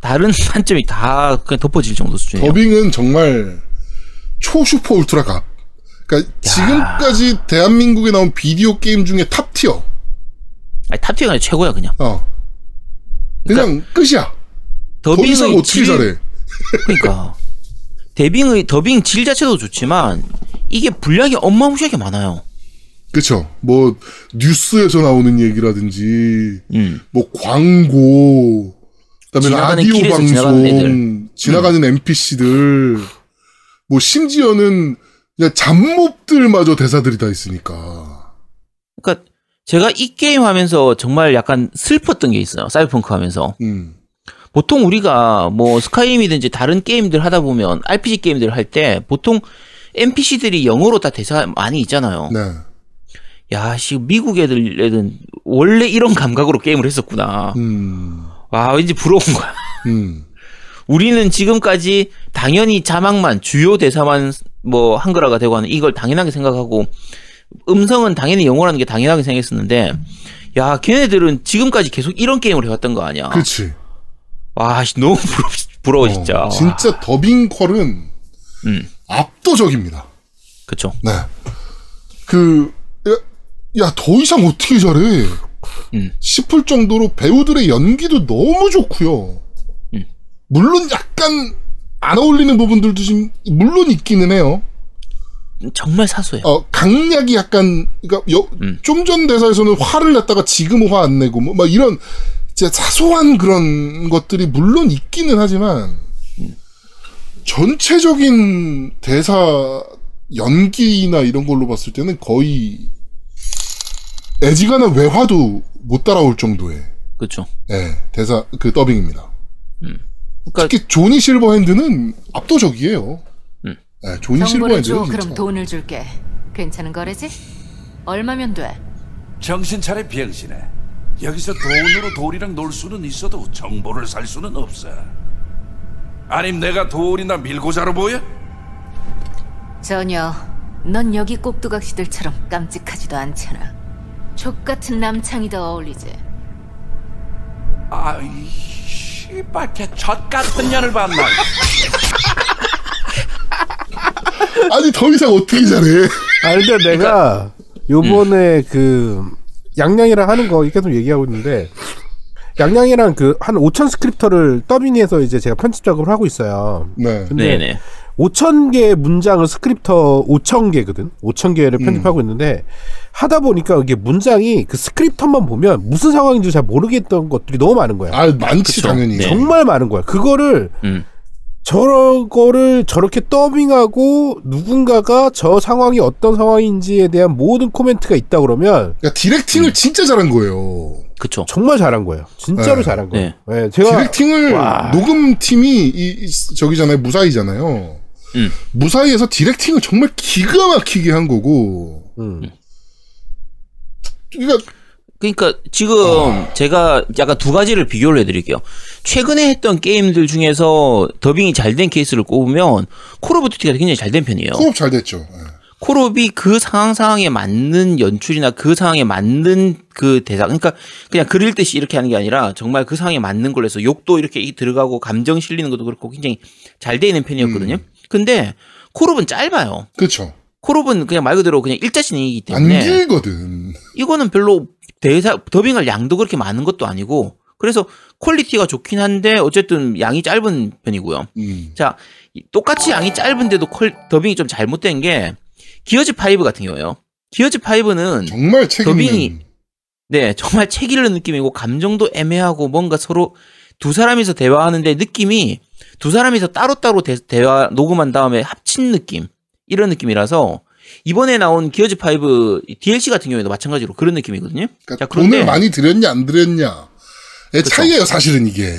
다른 단점이 다 그냥 덮어질 정도 수준이에요. 더빙은 정말 초슈퍼 울트라 갑. 그러니까 지금까지 대한민국에 나온 비디오 게임 중에 top tier. 아니, top tier가 최고야 그냥. 어. 그냥 끝이야. 더 이상 더빙의 어떻게 질- 잘해? 그러니까 데빙의 더빙 질 자체도 좋지만 이게 분량이 어마무시하게 많아요. 그쵸. 뭐, 뉴스에서 나오는 얘기라든지, 음. 뭐, 광고, 그 다음에 지나가는 라디오 길에서 지나가는. 방송, 지나가는 NPC들, 뭐, 심지어는, 그냥 잡몹들마저 대사들이 다 있으니까. 그러니까 제가 이 게임 하면서 정말 약간 슬펐던 게 있어요. 사이버펑크 하면서. 음. 보통 우리가 뭐 스카이림이든지 다른 게임들 하다 보면 RPG 게임들 할 때 보통 NPC들이 영어로 다 대사 많이 있잖아요. 네. 야, 씨 미국 애들은 원래 이런 감각으로 게임을 했었구나. 음. 와, 왠지 부러운 거야. 음. 우리는 지금까지 당연히 자막만 주요 대사만 뭐 한글화가 되고 하는 이걸 당연하게 생각하고 음성은 당연히 영어라는 게 당연하게 생각했었는데 야, 걔네들은 지금까지 계속 이런 게임을 해왔던 거 아니야. 그렇지. 와, 씨, 너무 부러, 부러워 진짜. 어, 진짜 더빙 퀄은 음, 압도적입니다. 그쵸. 네. 그, 야, 야, 더 이상 어떻게 잘해? 음. 싶을 정도로 배우들의 연기도 너무 좋고요. 음. 물론 약간 안 어울리는 부분들도 좀, 물론 있기는 해요. 정말 사소해요. 어, 강약이 약간, 그니까, 음. 좀전 대사에서는 화를 냈다가 지금은 화안 내고, 뭐, 막 이런, 진짜 사소한 그런 것들이 물론 있기는 하지만, 전체적인 대사 연기나 이런 걸로 봤을 때는 거의, 애지간한 외화도 못 따라올 정도의, 그쵸. 예, 대사, 그 더빙입니다. 그러니까 특히 조니 실버핸드는 압도적이에요. 음. 예, 조니 정보를 실버핸드는 줘. 진짜. 그럼 돈을 줄게. 괜찮은 거래지? 얼마면 돼? 정신 차려 비행신해. 여기서 돈으로 돌이랑 놀 수는 있어도 정보를 살 수는 없어. 아님 내가 돌이나 밀고 자로 보여? 전혀. 넌 여기 꼭두각시들처럼 깜찍하지도 않잖아. 족 같은 남창이 더 어울리지. 아이 씨발 개젖 같은 년을 봤나? 아니, 더 이상 어떻게 잘해. 아 근데 내가 요번에 그 양양이랑 하는 거 계속 얘기하고 있는데 양양이랑 그 한 5천 스크립터를 더빙해서 이제 제가 편집 작업을 하고 있어요. 네. 근데 네네. 5천 개 문장을 스크립터 5천 개거든. 5천 개를 편집하고 있는데 하다 보니까 이게 문장이 그 스크립터만 보면 무슨 상황인지 잘 모르겠던 것들이 너무 많은 거야. 아, 많지, 그쵸. 당연히. 네. 정말 많은 거야. 그거를 음. 저거를 저렇게 더빙하고 누군가가 저 상황이 어떤 상황인지에 대한 모든 코멘트가 있다 그러면 그러니까 디렉팅을 진짜 잘한 거예요. 그쵸. 정말 잘한 거예요. 진짜로 네. 잘한 거예요. 네. 네, 제가 디렉팅을 와. 녹음팀이 이, 이- 저기잖아요. 무사히잖아요. 음. 무사히에서 디렉팅을 정말 기가 막히게 한 거고. 음. 그러니까 그러니까 지금 제가 약간 두 가지를 비교를 해드릴게요. 최근에 했던 게임들 중에서 더빙이 잘 된 케이스를 꼽으면 콜 오브 듀티가 굉장히 잘 된 편이에요. 콜옵 잘 됐죠. 예. 콜옵이 그 상황 상황에 맞는 연출이나 그 상황에 맞는 그 대사 그러니까 그냥 그 읽듯이 이렇게 하는 게 아니라 정말 그 상황에 맞는 걸로 해서 욕도 이렇게 이- 들어가고 감정 실리는 것도 그렇고 굉장히 잘 돼 있는 편이었거든요. 근데 콜옵은 짧아요. 그렇죠. 콜옵은 그냥 말 그대로 그냥 일자신이기 안 때문에 길거든. 이거는 별로 대사 더빙할 양도 그렇게 많은 것도 아니고 그래서 quality가 좋긴 한데 어쨌든 양이 짧은 편이고요. 음. 자, 이- 똑같이 양이 짧은데도 퀄, 더빙이 좀 잘못된 게 기어즈 5 같은 경우예요. 기어즈 5는 정말. 더빙이 네, 정말 책 읽는 느낌이고 감정도 애매하고 뭔가 서로 두 사람이서 대화하는데 느낌이 두 사람이서 따로따로 대, 대화 녹음한 다음에 합친 느낌 이런 느낌이라서 이번에 나온 기어즈 5 DLC 같은 경우에도 마찬가지로 그런 느낌이거든요. 그러니까 자, 그런데 돈을 많이 들였냐 안 들였냐. 의. 차이예요 사실은 이게.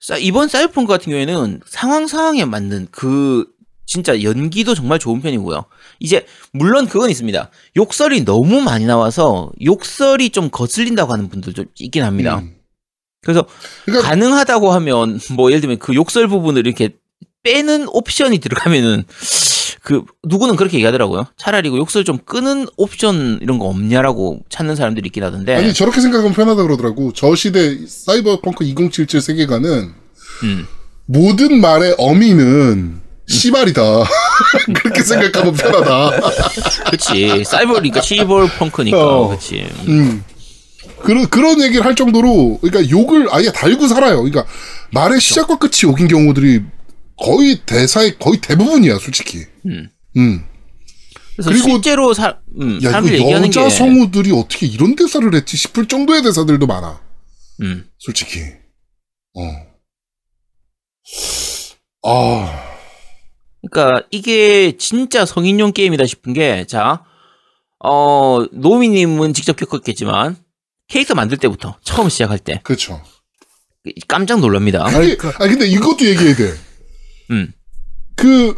사- 이번 사이버펑크 같은 경우에는 상황 상황에 맞는 그 진짜 연기도 정말 좋은 편이고요. 이제 물론 그건 있습니다. 욕설이 너무 많이 나와서 욕설이 좀 거슬린다고 하는 분들도 있긴 합니다. 음. 그래서 그러니까 가능하다고 하면 뭐 예를 들면 그 욕설 부분을 이렇게 빼는 옵션이 들어가면은 그 누구는 그렇게 얘기하더라고요. 차라리 그 욕설 좀 끄는 옵션 이런 거 없냐라고 찾는 사람들이 있긴 하던데. 아니 저렇게 생각하면 편하다 그러더라고. 저 시대 사이버펑크 2077 세계관은 음. 모든 말의 어미는 씨발이다. 그렇게 생각하면 편하다. 그치. 사이버니까 시벌펑크니까. 어. 그치. 음. 그런 그런 얘기를 할 정도로 그러니까 욕을 아예 달고 살아요. 그러니까 말의 시작과 끝이 욕인 경우들이 거의 대사의 거의 대부분이야, 솔직히. 음. 음. 그래서 그리고- 실제로 사, 음, 야, 이거 여자 게 성우들이 어떻게 이런 대사를 했지 싶을 정도의 대사들도 많아. 음. 솔직히. 어. 아, 그러니까 이게 진짜 성인용 게임이다 싶은 게, 자, 어, 노미님은 직접 겪었겠지만, 캐릭터 만들 때부터, 처음 시작할 때, 그렇죠. 깜짝 놀랍니다. 아니, 아니, 근데 이것도 얘기해야 돼. 음. 그,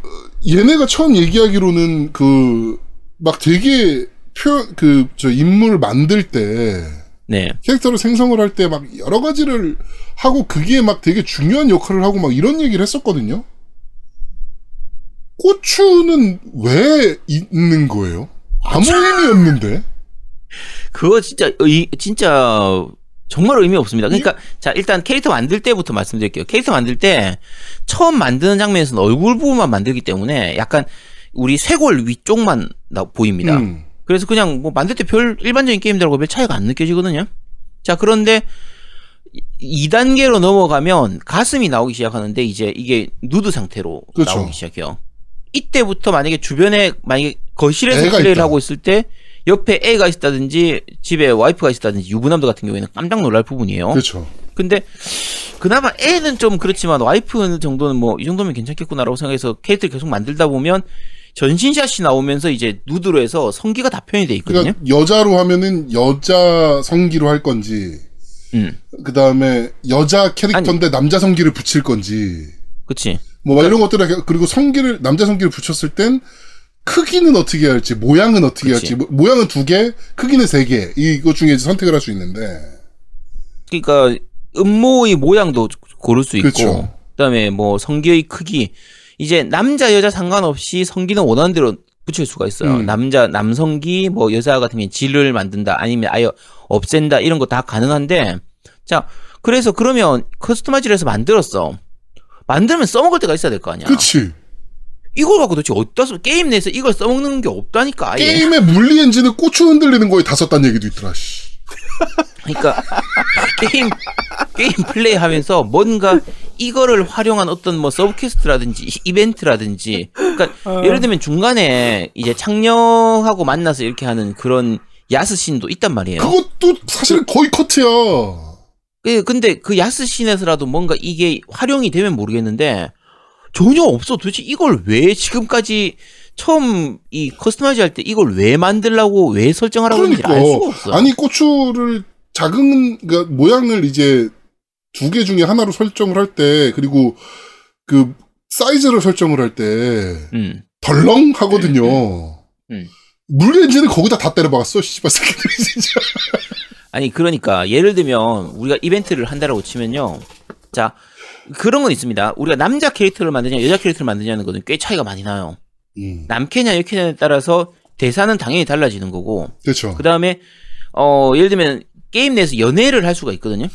얘네가 처음 얘기하기로는 그, 막 되게 표, 그, 저, 인물 만들 때, 네. 캐릭터를 생성을 할 때 막 여러 가지를 하고 그게 막 되게 중요한 역할을 하고 막 이런 얘기를 했었거든요. 고추는 왜 있는 거예요? 아무 의미 없는데. 그거 진짜, 의, 진짜, 정말 의미 없습니다. 그러니까, 자, 일단 캐릭터 만들 때부터 말씀드릴게요. 캐릭터 만들 때, 처음 만드는 장면에서는 얼굴 부분만 만들기 때문에, 약간, 우리 쇄골 위쪽만 나, 보입니다. 음. 그래서 그냥 뭐 만들 때 별 일반적인 게임들하고 별 차이가 안 느껴지거든요. 자, 그런데 2단계로 넘어가면 가슴이 나오기 시작하는데 이제 이게 누드 상태로 그렇죠. 나오기 시작해요. 이때부터 만약에 주변에 만약에 거실에서 플레이를 있다. 하고 있을 때 옆에 애가 있다든지 집에 와이프가 있다든지 유부남들 같은 경우에는 깜짝 놀랄 부분이에요. 그렇죠. 근데 그나마 애는 좀 그렇지만 와이프 정도는 뭐 이 정도면 괜찮겠구나라고 생각해서 캐릭터를 계속 만들다 보면 전신샷이 나오면서 이제 누드로 해서 성기가 다 표현이 돼 있거든요. 그러니까 여자로 하면은 여자 성기로 할 건지, 음, 그 다음에 여자 캐릭터인데 남자 성기를 붙일 건지, 그치. 뭐막 이런 것들을 그리고 성기를 남자 성기를 붙였을 땐 크기는 어떻게 할지, 모양은 어떻게 그치. 할지, 모- 모양은 두 개, 크기는 세 개, 이거 중에 선택을 할 수 있는데, 그러니까 음모의 모양도 고를 수 있고, 그쵸. 그다음에 뭐 성기의 크기, 이제 남자 여자 상관없이 성기는 원하는 대로 붙일 수가 있어요. 음. 남자 남성기, 뭐 여자 같으면 질을 만든다, 아니면 아예 없앤다 이런 거 다 가능한데, 자 그래서 그러면 customize를 해서 만들었어. 만들면 써먹을 때가 있어야 될 거 아니야. 그치. 이걸 갖고 도대체 어디다 써? 게임 내에서 이걸 써먹는 게 없다니까. 아예. 게임의 물리 엔진을 고추 흔들리는 거에 다 썼다는 얘기도 있더라, 씨. 그러니까 게임 게임 플레이 하면서 뭔가 이거를 활용한 어떤 뭐 sub quest라든지 이벤트라든지 그러니까 예를 들면 중간에 이제 창녀하고 만나서 이렇게 하는 그런 야스신도 있단 말이에요. 그것도 사실은 거의 커트야. 그- 근데 그 야스신에서라도 뭔가 이게 활용이 되면 모르겠는데 전혀 없어. 도대체 이걸 왜 지금까지 처음 이 customize 할 때 이걸 왜 만들라고 왜 설정하라고 했는지 그러니까. 알 수가 없어. 아니, 고추를 작은, 그러니까 모양을 이제 두 개 중에 하나로 설정을 할 때, 그리고 그 사이즈를 설정을 할 때, 음. 덜렁 하거든요. 음. 물리 엔진을 거기다 다 때려박았어, 씨발 새끼들이 진짜. 아니 그러니까 예를 들면 우리가 이벤트를 한다라고 치면요. 자 그런 건 있습니다. 우리가 남자 캐릭터를 만드냐 여자 캐릭터를 만드냐는 거는 꽤 차이가 많이 나요. 음, 남캐냐 여캐냐에 따라서 대사는 당연히 달라지는 거고 그렇죠. 그 다음에 어 예를 들면 게임 내에서 연애를 할 수가 있거든요.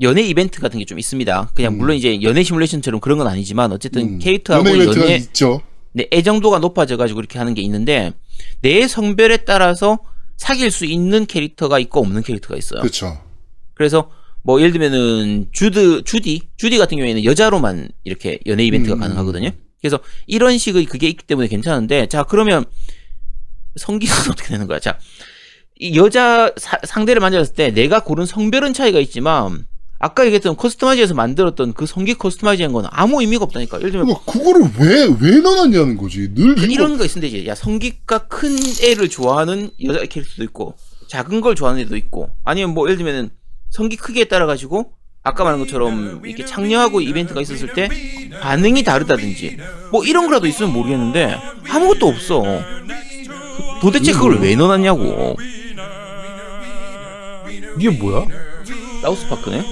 연애 이벤트 같은 게 좀 있습니다. 그냥 음. 물론 이제 연애 시뮬레이션처럼 그런 건 아니지만 어쨌든 음. 캐릭터하고 연애 연애 있죠. 네, 애정도가 높아져가지고 이렇게 하는 게 있는데 내 성별에 따라서 사귈 수 있는 캐릭터가 있고 없는 캐릭터가 있어요. 그렇죠. 그래서 뭐 예를 들면은 주드 주디 주디 같은 경우에는 여자로만 이렇게 연애 이벤트가 음. 가능하거든요. 그래서 이런 식의 그게 있기 때문에 괜찮은데 자 그러면 성기는 어떻게 되는 거야? 자, 이 여자 사- 상대를 만졌을 때 내가 고른 성별은 차이가 있지만 아까 얘기했던 커스터마이즈에서 만들었던 그 성기 커스터마이즈한 건 아무 의미가 없다니까. 예를 들면 그러니까 그거를 왜, 왜 넣어놨냐는 거지. 늘 그 이런 거 있으면 되지. 야, 성기가 큰 애를 좋아하는 여자 캐릭터도 있고, 작은 걸 좋아하는 애도 있고, 아니면 뭐, 예를 들면은, 성기 크기에 따라 가지고, 아까 말한 것처럼, 이렇게 창녀하고 이벤트가 있었을 때, 반응이 다르다든지, 뭐, 이런 거라도 있으면 모르겠는데, 아무것도 없어. 그- 도대체 그걸 왜 넣어놨냐고. 이게 뭐야? 사우스파크네?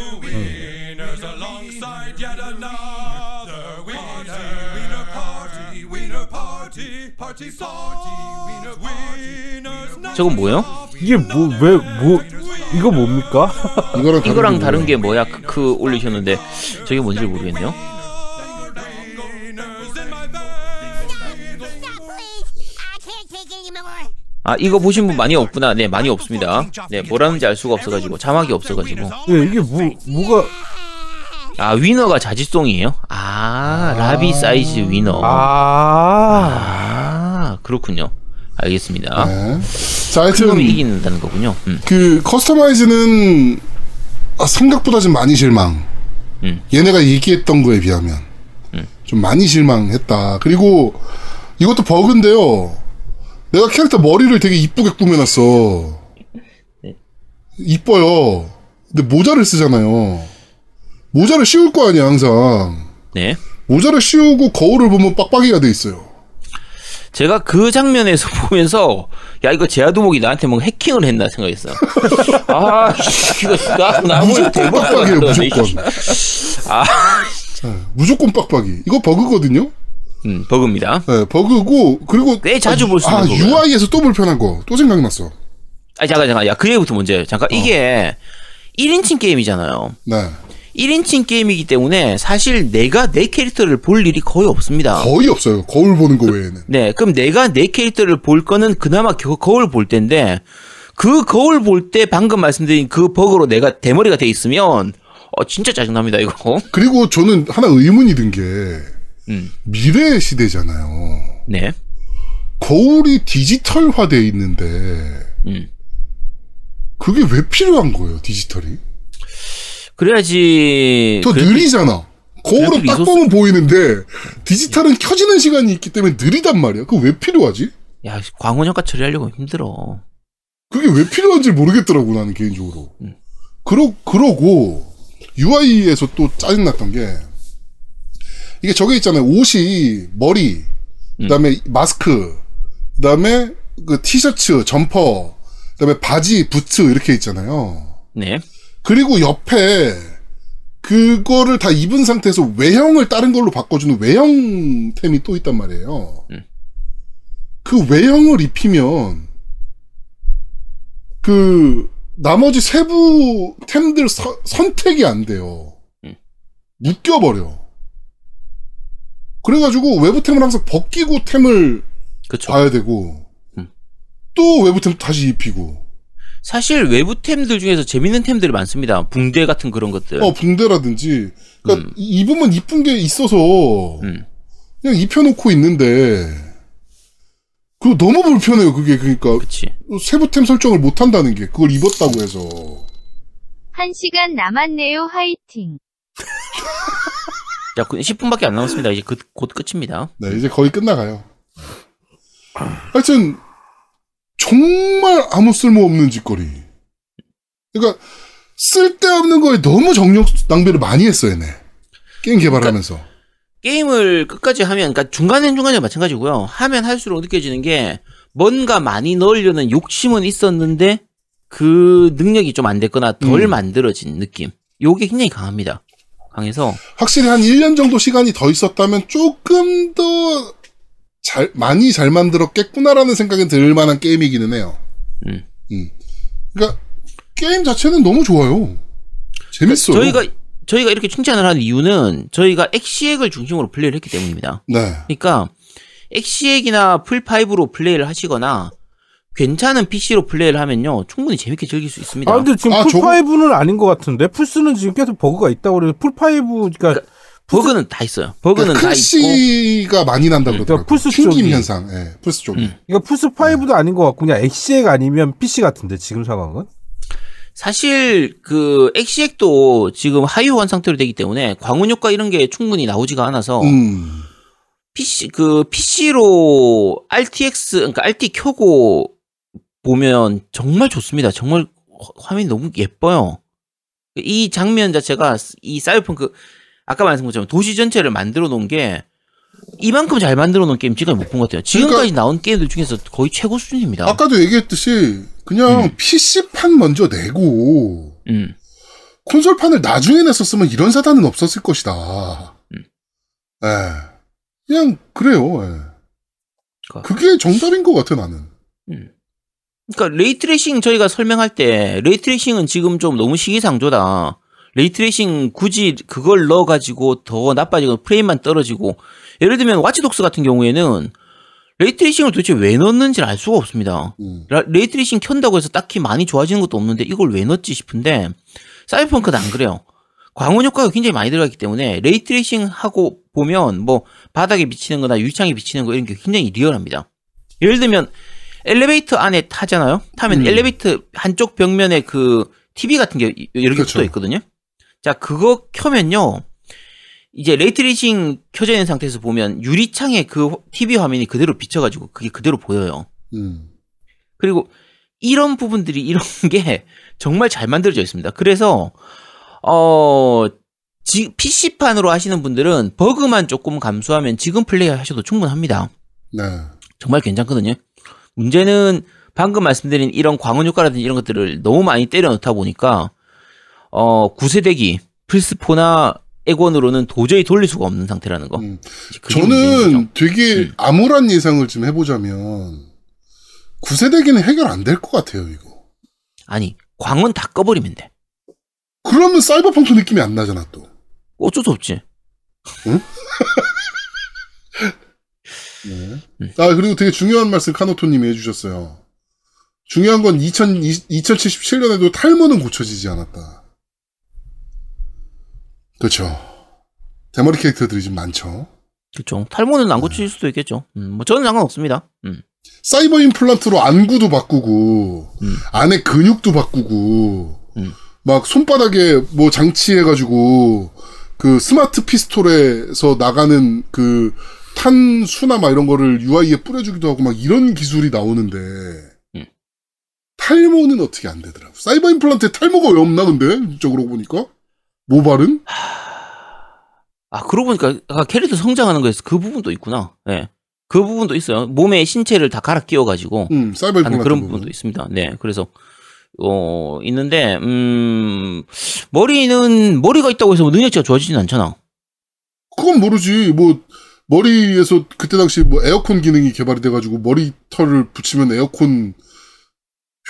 저건 뭐예요? 이게 뭐 왜 뭐 이거 뭡니까? 이거랑 다른 이거랑 게 다른? 게 뭐야? 그, 그 올리셨는데, 저게 뭔지 모르겠네요. 아, 이거 보신 분 많이 없구나. 네, 많이 없습니다. 네, 뭐라는지 알 수가 없어가지고, 자막이 없어가지고. 예, 이게 뭐 뭐가 아 위너가 자지송이에요? 아, 라비 사이즈 위너. 아, 아, 그렇군요. 알겠습니다. 네. 자, 하여튼 이긴다는 거군요. 음. 그 커스터마이즈는 아, 생각보다 좀 많이 실망. 음. 얘네가 얘기했던 거에 비하면 좀 많이 실망했다. 그리고 이것도 버그인데요. 내가 캐릭터 머리를 되게 이쁘게 꾸며놨어. 네. 이뻐요. 근데 모자를 쓰잖아요. 모자를 씌울 거 아니야 항상. 네. 모자를 씌우고 거울을 보면 빡빡이가 돼 있어요. 제가 그 장면에서 보면서 야 이거 제아도목이 나한테 뭐 해킹을 했나 생각했어요. 아 이거 나 나무를 무조건 대박 빡빡이에요 무조건. 아, 네, 무조건 빡빡이. 이거 버그거든요. 음, 버그입니다. 네, 버그고 그리고 꽤 자주 볼수 아, 있는 버그예요. UI에서 또 불편한 거 또 생각났어. 아 잠깐 잠깐 야 그 얘기부터 먼저 해. 잠깐 이게 1인칭 게임이잖아요. 네, 1인칭 게임이기 때문에 사실 내가 내 캐릭터를 볼 일이 거의 없습니다. 거의 없어요. 거울 보는 거 외에는. 네, 그럼 내가 내 캐릭터를 볼 거는 그나마 겨- 거울 볼 때인데 그 거울 볼 때 방금 말씀드린 그 버그로 내가 대머리가 돼 있으면 어 진짜 짜증납니다 이거. 그리고 저는 하나 의문이 든게 음, 미래 시대잖아요. 네, 거울이 디지털화돼 있는데 음. 그게 왜 필요한 거예요? 디지털이? 그래야지. 더 그래- 느리잖아. 거울은 딱 리소스- 보면 보이는데 디지털은 켜지는 시간이 있기 때문에 느리단 말이야. 그거 왜 필요하지? 야 광원 효과 처리하려고 힘들어. 그게 왜 필요한지 모르겠더라고 나는 개인적으로. 음. 그러 그러고 UI에서 또 짜증났던 게 이게 저게 있잖아요. 옷이 머리, 그다음에 마스크, 그다음에 그 티셔츠, 점퍼, 그다음에 바지, 부츠 이렇게 있잖아요. 네, 그리고 옆에 그거를 다 입은 상태에서 외형을 다른 걸로 바꿔주는 외형템이 또 있단 말이에요. 음. 그 외형을 입히면 그 나머지 세부 템들 서- 선택이 안 돼요. 음. 묶여버려. 그래가지고 외부템을 항상 벗기고 템을 그쵸. 봐야 되고 음. 또 외부템 다시 입히고 사실 외부 템들 중에서 재밌는 템들이 많습니다. 붕대 같은 그런 것들. 어 붕대라든지 그러니까 음. 이- 입으면 이쁜 게 있어서 음. 그냥 입혀놓고 있는데 그거 너무 불편해요 그게 그러니까 그치. 세부템 설정을 못 한다는 게 그걸 입었다고 해서 한 시간 남았네요. 화이팅. 자, 10분밖에 안 남았습니다. 이제 그, 곧 끝입니다. 네 이제 거의 끝나가요 하여튼 정말 아무 쓸모없는 짓거리 그러니까 쓸데없는 거에 너무 정력 낭비를 많이 했어 얘네 게임 개발하면서 게임을 끝까지 하면, 그러니까 중간중간에 마찬가지고요. 하면 할수록 느껴지는 게 뭔가 많이 넣으려는 욕심은 있었는데 그 능력이 좀 안 됐거나 덜 음. 만들어진 느낌. 요게 굉장히 강합니다. 강해서 확실히 한 1년 정도 시간이 더 있었다면 조금 더 잘, 많이 잘 만들었겠구나라는 생각이 들 만한 게임이기는 해요. 음. 그러니까, 게임 자체는 너무 좋아요. 재밌어요. 저희가 저희가 이렇게 칭찬을 하는 이유는 저희가 엑시엑을 중심으로 플레이를 했기 때문입니다. 네. 그러니까 엑시엑이나 플스5로 플레이를 하시거나 괜찮은 PC로 플레이를 하면요 충분히 재밌게 즐길 수 있습니다. 아 근데 지금 아, 저거- 플스5는 아닌 것 같은데 플스는 지금 계속 버그가 있다고 그래요. 플스5 그러니까 버그는 다 있어요. 버그는 다 있고 crash가 많이 난다 그러더라고요. 그러니까 플스 튕김 쪽이. 현상. 예, 플스 쪽이. 음. 그러니까 플스 5도 아닌 것 같고 그냥 엑시엑 아니면 PC 같은데 지금 상황은 사실 그 엑시엑도 지금 하위호환 상태로 되기 때문에 광원 효과 이런 게 충분히 나오지가 않아서 음. PC 그 PC로 RTX 그러니까 RT 켜고 보면 정말 좋습니다. 정말 화면이 너무 예뻐요. 이 장면 자체가 이 사이버펑크 아까 말씀한 것처럼 도시 전체를 만들어 놓은 게 이만큼 잘 만들어 놓은 게임 지금까지 못 본 것 같아요. 지금까지 나온 게임들 중에서 거의 최고 수준입니다. 그러니까 아까도 얘기했듯이, 그냥 PC판 먼저 내고, 음. 콘솔판을 나중에 냈었으면 이런 사단은 없었을 것이다. 음. 예. 그냥, 그래요. 예. 그- 그게 정답인 것 같아, 나는. 음. 그러니까 ray tracing 저희가 설명할 때 ray tracing은 지금 좀 너무 시기상조다. ray tracing 굳이 그걸 넣어가지고 더 나빠지고 프레임만 떨어지고 예를 들면 와치독스 같은 경우에는 ray tracing을 도대체 왜 넣는지를 알 수가 없습니다. 음. 라- ray tracing 켠다고 해서 딱히 많이 좋아지는 것도 없는데 이걸 왜 넣었지 싶은데 사이버펑크는 안 그래요. 광원 효과가 굉장히 많이 들어가기 때문에 ray tracing 하고 보면 뭐 바닥에 비치는 거나 유리창에 비치는 거 이런 게 굉장히 리얼합니다. 예를 들면 엘리베이터 안에 타잖아요. 타면 음. 엘리베이터 한쪽 벽면에 그 TV 같은 게 여러 개 그렇죠. 붙어 있거든요. 자, 그거 켜면요. 이제 ray tracing 켜져 있는 상태에서 보면 유리창에 그 TV 화면이 그대로 비쳐가지고 그게 그대로 보여요. 음. 그리고 이런 부분들이 이런 게 정말 잘 만들어져 있습니다. 그래서 어 지, PC판으로 하시는 분들은 버그만 조금 감수하면 지금 플레이 하셔도 충분합니다. 네. 정말 괜찮거든요. 문제는 방금 말씀드린 이런 광원 효과라든지 이런 것들을 너무 많이 때려 넣다 보니까 어 9세대기 플스4나 액원으로는 도저히 돌릴 수가 없는 상태라는 거. 음. 저는 되게 음. 암울한 예상을 좀 해보자면 9세대기는 해결 안 될 것 같아요 이거. 아니 광원 다 꺼버리면 돼. 그러면 사이버펑크 느낌이 안 나잖아 또. 어쩔 수 없지. 네. 음. 아 그리고 되게 중요한 말씀 카노토님이 해주셨어요. 중요한 건 2000, 2077년에도 탈모는 고쳐지지 않았다. 그렇죠. 대머리 캐릭터들이 좀 많죠. 그렇죠. 탈모는 안 고칠 수도 있겠죠. 음, 뭐 저는 상관없습니다. 음. 사이버 임플란트로 안구도 바꾸고 음. 안에 근육도 바꾸고 음. 막 손바닥에 뭐 장치해가지고 그 스마트 피스톨에서 나가는 그 탄수나 막 이런 거를 UI에 뿌려주기도 하고 막 이런 기술이 나오는데 음. 탈모는 어떻게 안 되더라고. 사이버 임플란트에 탈모가 왜 없나 근데 그러고 보니까 모발은 아 그러고 보니까 아까 캐릭터 성장하는 거에서 그 부분도 있구나. 예. 그 부분도 있어요. 몸에 신체를 다 갈아 끼워가지고 음 사이버 하는 그런 부분. 부분도 있습니다. 네. 그래서 어 있는데 음 머리는 머리가 있다고 해서 뭐 능력치가 좋아지진 않잖아. 그건 모르지. 뭐 머리에서 그때 당시 뭐 에어컨 기능이 개발이 돼가지고 머리 털을 붙이면 에어컨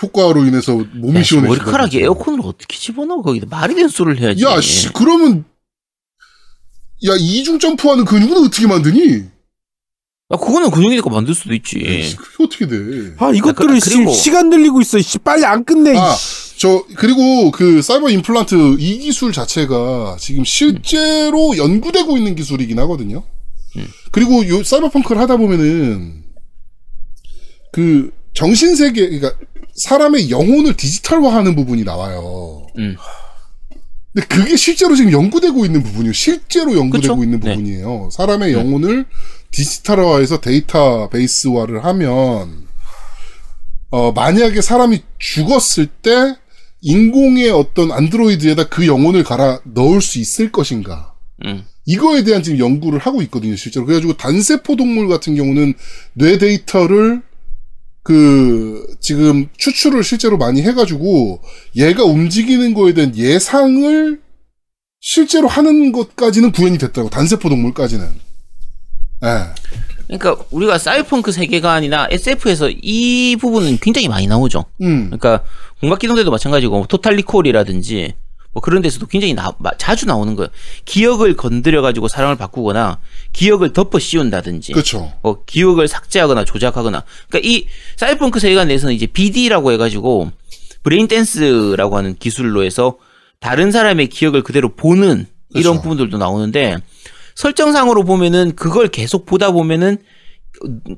효과로 인해서 몸이 야, 씨, 시원해지고. 머리카락에 에어컨을 어떻게 집어넣어 거기다 말이 되는 소리를 해야지. 야, 씨, 그러면 야 이중 점프하는 근육은 어떻게 만드니? 아, 그거는 근육이니까 만들 수도 있지. 에이씨, 그게 어떻게 돼? 아 이것들을 그- 그리고- 시, 간 들리고 있어. 씨, 빨리 안 끝내. 아, 씨. 저 그리고 그 사이버 임플란트 이 기술 자체가 지금 실제로 연구되고 있는 기술이긴 하거든요. 음. 그리고 요 사이버펑크를 하다 보면은 그 정신 세계 그러니까 사람의 영혼을 디지털화하는 부분이 나와요. 음. 근데 그게 실제로 지금 연구되고 있는 부분이에요. 실제로 연구되고 그쵸? 있는 네. 부분이에요. 사람의 영혼을 디지털화해서 데이터베이스화를 하면 어, 만약에 사람이 죽었을 때 인공의 어떤 안드로이드에다 그 영혼을 갈아 넣을 수 있을 것인가. 음. 이거에 대한 지금 연구를 하고 있거든요, 실제로. 그래가지고 단세포 동물 같은 경우는 뇌 데이터를 그 지금 추출을 실제로 많이 해가지고 얘가 움직이는 거에 대한 예상을 실제로 하는 것까지는 구현이 됐다고 단세포 동물까지는. 예. 그러니까 우리가 사이버펑크 세계관이나 SF에서 이 부분은 굉장히 많이 나오죠. 음. 그러니까 공각기동대도 마찬가지고 토탈 리콜이라든지 뭐 그런 데서도 굉장히 나- 마- 자주 나오는 거예요. 기억을 건드려 가지고 사람을 바꾸거나 기억을 덮어 씌운다든지 그렇죠. 뭐 기억을 삭제하거나 조작하거나 그러니까 이 사이버펑크 세계관 내에서는 이제 BD라고 해가지고 braindance라고 하는 기술로 해서 다른 사람의 기억을 그대로 보는 이런. 부분들도 나오는데 설정상으로 보면은 그걸 계속 보다 보면은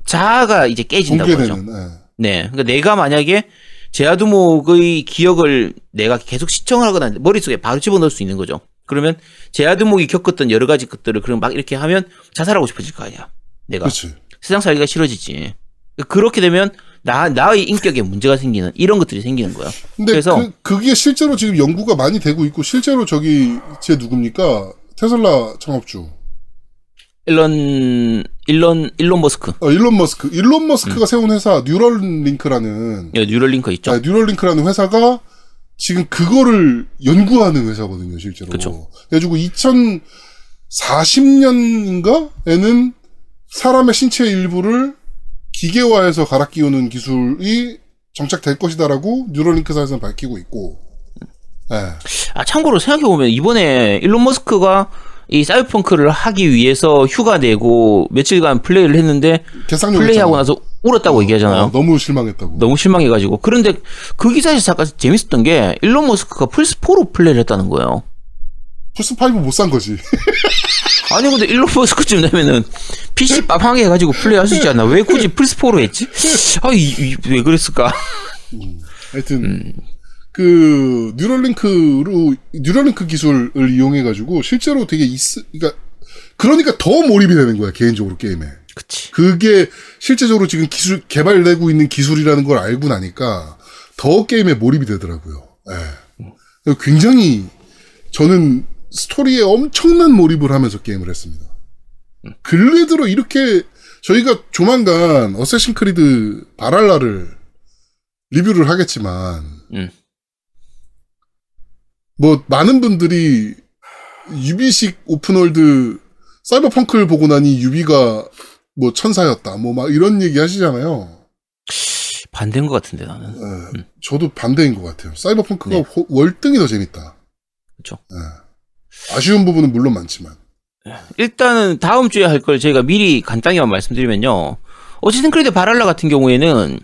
자아가 이제 깨진다고 하죠. 예. 네. 그러니까 내가 만약에 제아두목의 기억을 내가 계속 시청을 하거나 머릿속에 바로 집어넣을 수 있는 거죠. 그러면 제아두목이 겪었던 여러 가지 것들을 그럼 막 이렇게 하면 자살하고 싶어질 거 아니야. 내가. 그렇지. 세상 살기가 싫어지지. 그렇게 되면 나, 나의 인격에 문제가 생기는 이런 것들이 생기는 거야. 근데 그래서- 그, 그게 실제로 지금 연구가 많이 되고 있고 실제로 저기 제 누굽니까 테슬라 창업주 일론, 일론, 일론 머스크. 어, 일론 머스크 일론 음. 머스크가 세운 회사 뉴럴링크라는 예, 뉴럴링크 있죠. 아, 뉴럴링크라는 회사가 지금 그거를 연구하는 회사거든요 실제로 그쵸. 그래가지고 2040년인가에는 사람의 신체 일부를 기계화해서 갈아 끼우는 기술이 정착될 것이다라고 뉴럴링크사에서는 밝히고 있고 예. 아, 참고로 생각해 보면 이번에 일론 머스크가 이 사이버펑크를 하기 위해서 휴가 내고 며칠간 플레이를 했는데 플레이하고 했잖아. 나서 울었다고 얘기하잖아요. 어, 너무 실망했다고. 너무 실망해가지고. 그런데 그 기사에서 잠깐 재밌었던 게 일론 머스크가 플스4로 플레이를 했다는 거예요. 플스5 못 산 거지. 아니 근데 일론 머스크쯤 되면은 PC 빠방하게 해가지고 플레이할 수 있지 않나? 왜 굳이 플스4로 했지? 아, 이, 이- 왜 그랬을까? 하여튼 음. 그 뉴럴링크로 뉴럴링크 기술을 이용해 가지고 실제로 되게 있 그러니까 그러니까 더 몰입이 되는 거야 개인적으로 게임에. 그치. 그게 실제적으로 지금 기술 개발되고 있는 기술이라는 걸 알고 나니까 더 게임에 몰입이 되더라고요. 예. 굉장히 저는 스토리에 엄청난 몰입을 하면서 게임을 했습니다. 근래 들어 이렇게 저희가 조만간 어쌔신 크리드 발할라를 리뷰를 하겠지만 음. 뭐 많은 분들이 유비식 open world 사이버펑크를 보고 나니 유비가 뭐 천사였다 뭐 막 이런 얘기 하시잖아요. 반대인 것 같은데 나는. 예, 저도 반대인 것 같아요. 사이버펑크가 네. 호- 월등히 더 재밌다. 그쵸. 예. 아쉬운 부분은 물론 많지만. 일단은 다음 주에 할 걸 저희가 미리 간단히만 말씀드리면요. 어쌔신 크리드 발할라 같은 경우에는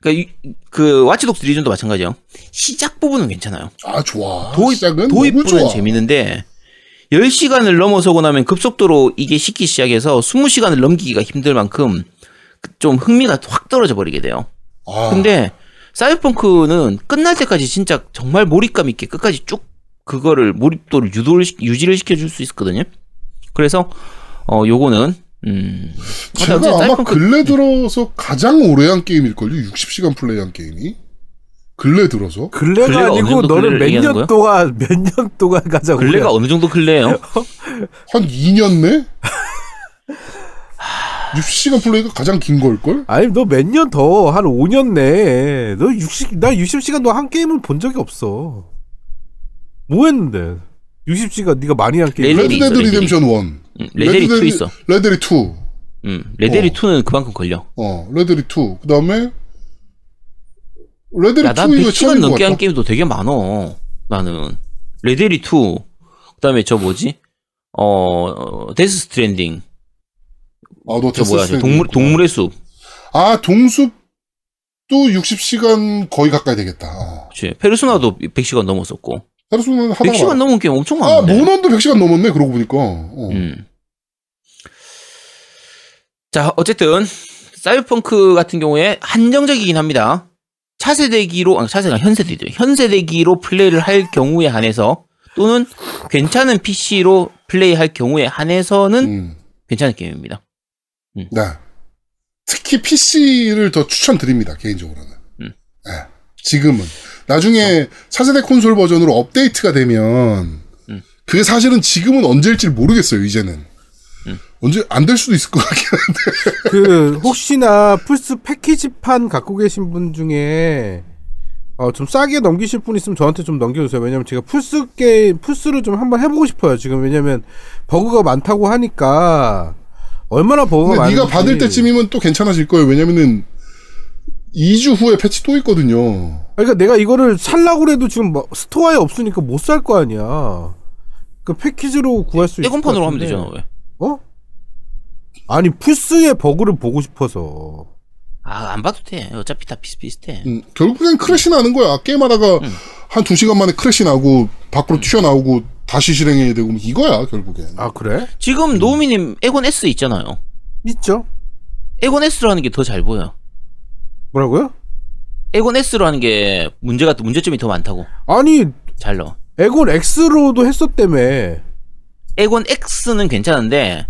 그러니까 이- 그 와치독스 리전도 마찬가지요. 시작 부분은 괜찮아요. 아 좋아. 도입 시작은 도입 너무 부분은 좋아. 재밌는데 10시간을 넘어서고 나면 급속도로 이게 식기 시작해서 20시간을 넘기기가 힘들 만큼 그 좀 흥미가 확 떨어져 버리게 돼요. 아, 근데 사이버펑크는 끝날 때까지 진짜 정말 몰입감 있게 끝까지 쭉 그거를 몰입도를 유도를 시- 유지를 시켜줄 수 있거든요. 그래서 어 요거는 음 제가 어쨌든 아마 근래 들어서 가장 오래 한 게임일걸요. 60시간 플레이한 게임이. 근래 들어서. 근래가 아니고 너는 몇 년? 동안 몇 년 동안 가자고. 근래가 어느 정도 근래예요? 한 2년 내? 60시간 플레이가 가장 긴 걸걸? 아니 너 몇 년 더 한 5년 내. 너 60, 나 60시간 너 한 게임을 본 적이 없어. 뭐 했는데? 60시간 네가 많이 한 게임. 있어, 레벨이. 리뎀션 1. 음, 레데리 2 있어. 레데리 2. 음, 레데리 어. 2는 그만큼 걸려. 어, 레데리 2. 그 다음에, 레데리 야, 난2 이거 100시간 처음인 것 넘게 한. 게임도 되게 많어. 나는. 레데리 2. 그다음에 저 뭐지? 어, 데스 스트랜딩. 아, 너저 뭐야? 저 데스 동물 스트랜딩 동물의 숲. 아, 동숲도 60시간 거의 가까이 되겠다. 어. 그치. 페르소나도 100시간 넘었었고. 페르소나는 하다가. 100시간 넘은 게임 엄청 아, 많은데. 모넌도 100시간 넘었네, 그러고 보니까. 어. 음. 자, 어쨌든 사이버펑크 같은 경우에 한정적이긴 합니다. 차세대기로 아니 차세가 현세대죠. 현세대기로 플레이를 할 경우에 한해서 또는 괜찮은 PC로 플레이할 경우에 한해서는 음. 괜찮은 게임입니다. 네. 특히 PC를 더 추천드립니다, 개인적으로는. 음. 네. 지금은. 나중에 차세대 콘솔 버전으로 업데이트가 되면, 음. 그게 사실은 지금은 언제일지 모르겠어요, 이제는. 음. 언제, 안 될 수도 있을 것 같긴 한데. 그 혹시나 플스 패키지판 갖고 계신 분 중에 어, 좀 싸게 넘기실 분 있으면 저한테 좀 넘겨주세요. 왜냐면 제가 플스 게임 플스를 좀 한번 해보고 싶어요. 지금 왜냐면 버그가 많다고 하니까 얼마나 버그가 많은지 네가 받을 때쯤이면 또 괜찮아질 거예요. 왜냐면은, 2주 후에 패치 또 있거든요. 그러니까 내가 이거를 살라고 해도 지금 뭐 store에 없으니까 못 살 거 아니야. 그 패키지로 구할 수것 떼건판으로 하면. 되잖아, 왜? 어? 아니 플스의 버그를 보고 싶어서. 아, 안 봐도 돼. 어차피 다 비슷비슷해. 음, 결국엔 crash 나는 거야. 게임하다가 음. 한두 시간 만에 crash 나고, 밖으로 튀어나오고, 다시 실행해야 되고, 뭐 이거야, 결국엔. 아 그래? 지금 노미님 엑원 S 있잖아요. 있죠? 엑원 S로 하는 게 더 잘 보여. 뭐라고요? 엑원 S로 하는 게 문제가 문제점이 더 많다고. 아니 잘 넣어. 엑원 X로도 했었다며. 엑원 X는 괜찮은데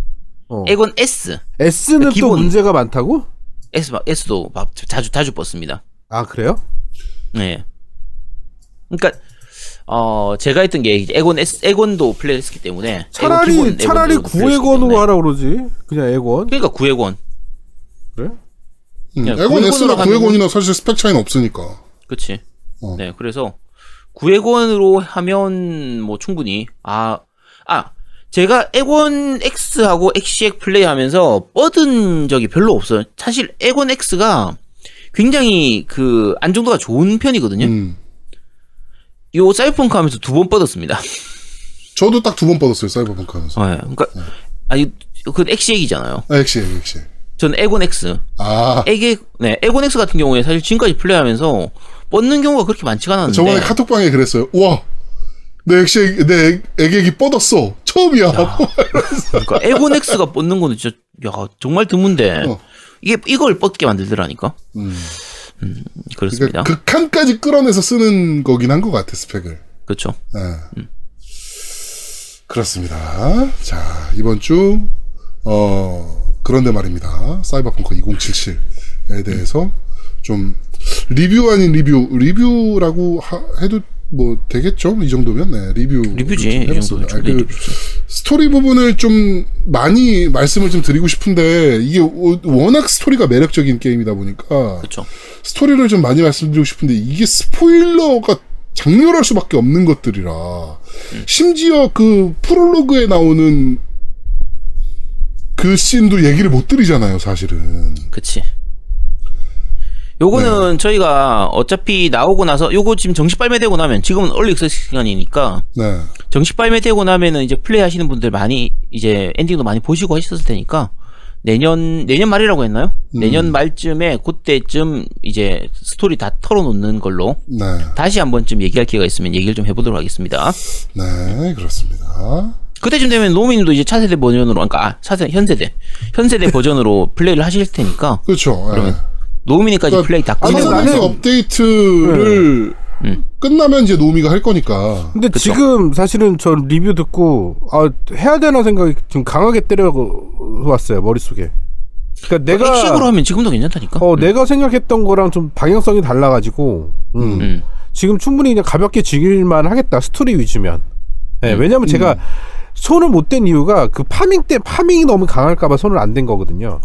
어. 엑원 S, S는 또 기본. 문제가 많다고? S S도 막 자주 자주 뻗습니다. 아 그래요? 네. 그러니까 어 제가 했던 게 엑원 S, 엑원도 플레이했기 때문에 차라리 엑원 기본 차라리 때문에. 하라 그러지. 그냥 엑원. 그러니까 구엑원. 그래? 음, 구엑원으로 S나 구엑원이나 사실 스펙 차이는 없으니까. 그렇지. 어. 네, 그래서 구엑원으로 하면 뭐 충분히 아, 아, 제가 엑원 X하고 엑시엑 플레이 하면서 뻗은 적이 별로 없어요. 사실 엑원 X가 굉장히 그 안정도가 좋은 편이거든요. 음. 요 사이버펑크 하면서 두 번 뻗었습니다. 저도 딱 두 번 뻗었어요, 사이버펑크 하면서. 네, 그러니까 아니 그 엑시엑이잖아요. 아, 엑시, 엑시. 저 는 엑원 X. 아, 에게 네, 엑원 X 같은 경우에 사실 지금까지 플레이하면서 뻗는 경우가 그렇게 많지가 않았는데 저번에 카톡방에 그랬어요. 우와, 내 액시 내 액- 액액이 뻗었어. 처음이야. 그러니까 엑원 X가 뻗는 거는 진짜 야 정말 드문데 어. 이게 이걸 뻗게 만들더라니까. 음. 그렇습니다. 그러니까 극한까지 끌어내서 쓰는 거긴 한 것 같아 스펙을. 그렇죠. 예. 그렇습니다. 자, 이번 주, 어, 그런데 말입니다. 사이버펑크 2077에 대해서 좀 리뷰 아닌 리뷰, 리뷰라고 하- 해도 뭐 되겠죠? 이 정도면? 네, 리뷰. 리뷰지. 이 정도면 그 충분히 리뷰지. 스토리 부분을 좀 많이 말씀을 좀 드리고 싶은데 이게 워- 워낙 스토리가 매력적인 게임이다 보니까 그렇죠. 스토리를 좀 많이 말씀드리고 싶은데 이게 스포일러가 작렬할 수밖에 없는 것들이라 심지어 그 프롤로그에 나오는 그 씬도 얘기를 못 드리잖아요 사실은 그치. 요거는 네. 저희가 어차피 나오고 나서 요거 지금 정식 발매되고 나면 지금은 early access 시간이니까 네 정식 발매되고 나면은 이제 플레이 하시는 분들 많이 이제 엔딩도 많이 보시고 하셨을 테니까 내년 내년 말이라고 했나요? 음. 내년 말쯤에 그때쯤 이제 스토리 다 털어놓는 걸로 네, 다시 한 번쯤 얘기할 기회가 있으면 얘기를 좀 해보도록 하겠습니다. 네, 그렇습니다. 그때쯤 되면 노미님도 이제 차세대 버전으로 그러니까 아, 차세 현세대 현세대 버전으로 플레이를 하실 테니까 그렇죠. 그러면 노미니까지 그러니까 플레이 다 끝내고 나는- 업데이트를 음. 끝나면 이제 노미가 할 거니까. 근데 그쵸. 지금 사실은 저 리뷰 듣고 아 해야 되나 생각이 좀 강하게 때려왔어요 머릿속에. 그러니까 내가 엑시엑으로 하면 지금도 괜찮다니까. 어 내가 생각했던 거랑 좀 방향성이 달라가지고 음. 음. 지금 충분히 그냥 가볍게 즐길만 하겠다 스토리 위주면. 네, 음. 왜냐면 제가 손을 못 댄 이유가 그 farming 때 farming이 너무 강할까봐 손을 안 댄 거거든요.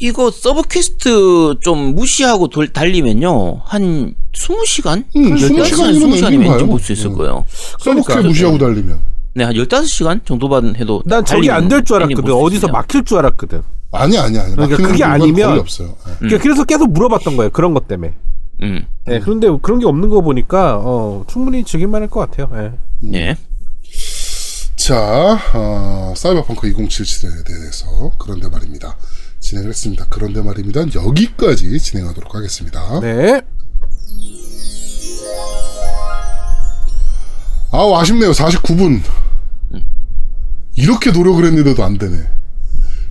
이거 sub quest 좀 무시하고 돌, 달리면요 한 20시간? 음, 20시간이면 20시간이면 엔딩 봐요. 볼수 있을 음. 거예요. 그러니까. 무시하고 달리면. 네, 한 15시간 정도만 해도 난 저게 안 될 줄 알았거든. 어디서 막힐 줄 알았거든. 아니 아니 아니. 그러니까 그게 아니면- 거의 없어요. 네. 그러니까 그래서 계속 물어봤던 거예요. 그런 것 때문에. 음. 네, 그런데 그런 게 없는 거 보니까 어, 충분히 즐길 만 할 것 같아요. 예. 예. 자, 어, 사이버펑크 2077에 대해서 그런데 말입니다. 진행을 했습니다. 그런데 말입니다. 여기까지 진행하도록 하겠습니다. 네. 아우, 아쉽네요. 49분. 이렇게 노력을 했는데도 안 되네.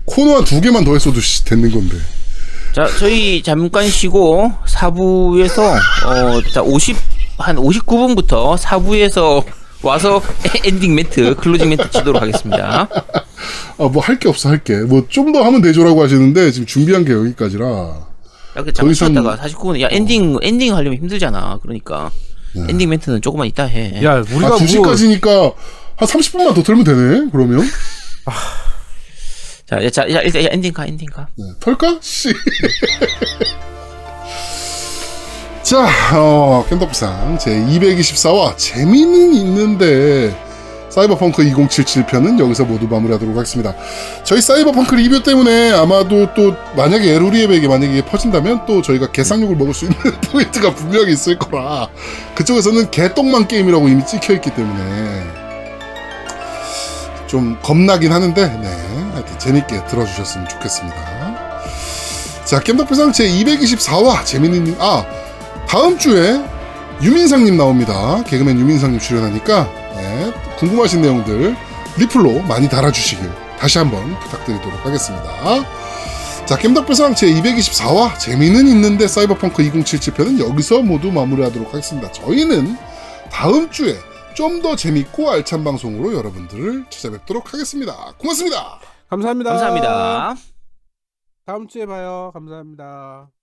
코너 한 두 개만 더 했어도 씨, 됐는 건데. 자, 저희 잠깐 쉬고 4부에서 어, 자, 50, 한 59분부터 4부에서 와서 엔딩 멘트, closing 멘트 치도록 하겠습니다. 아, 뭐 할 게 없어, 할 게. 뭐 좀 더 하면 되죠라고 하시는데 지금 준비한 게 여기까지라. 야, 그 잠깐 이상- 쉬었다가 49분, 야, 엔딩, 엔딩 하려면 힘들잖아. 그러니까. 엔딩 멘트는 조금만 이따 해. 야, 우리가 아, 뭐 2시까지니까 한 30분만 더 틀면 되네, 그러면. 자, 야, 자, 야, 일단 야, 엔딩 가, 엔딩 가. 네, 털까? 씨. 자, 어, 캔더프상 제 224화 재미는 있는데 사이버펑크 2077편은 여기서 모두 마무리하도록 하겠습니다. 저희 사이버펑크 리뷰 때문에 아마도 또 만약에 에루리에에게 만약에 퍼진다면 또 저희가 개상욕을 먹을 수 있는 포인트가 분명히 있을 거라 그쪽에서는 개똥만 게임이라고 이미 찍혀 있기 때문에 좀 겁나긴 하는데 네 하여튼 재밌게 들어주셨으면 좋겠습니다. 자 겜덕배상 제 224화 재밌는 아 다음 주에 유민상님 나옵니다. 개그맨 유민상님 출연하니까 네, 궁금하신 내용들 리플로 많이 달아주시길 다시 한번 부탁드리도록 하겠습니다. 자 겜덕배상 제 224화 재미는 있는데 사이버펑크 2077편은 여기서 모두 마무리하도록 하겠습니다. 저희는 다음 주에 좀 더 재밌고 알찬 방송으로 여러분들을 찾아뵙도록 하겠습니다. 고맙습니다. 감사합니다. 감사합니다. 다음 주에 봐요. 감사합니다.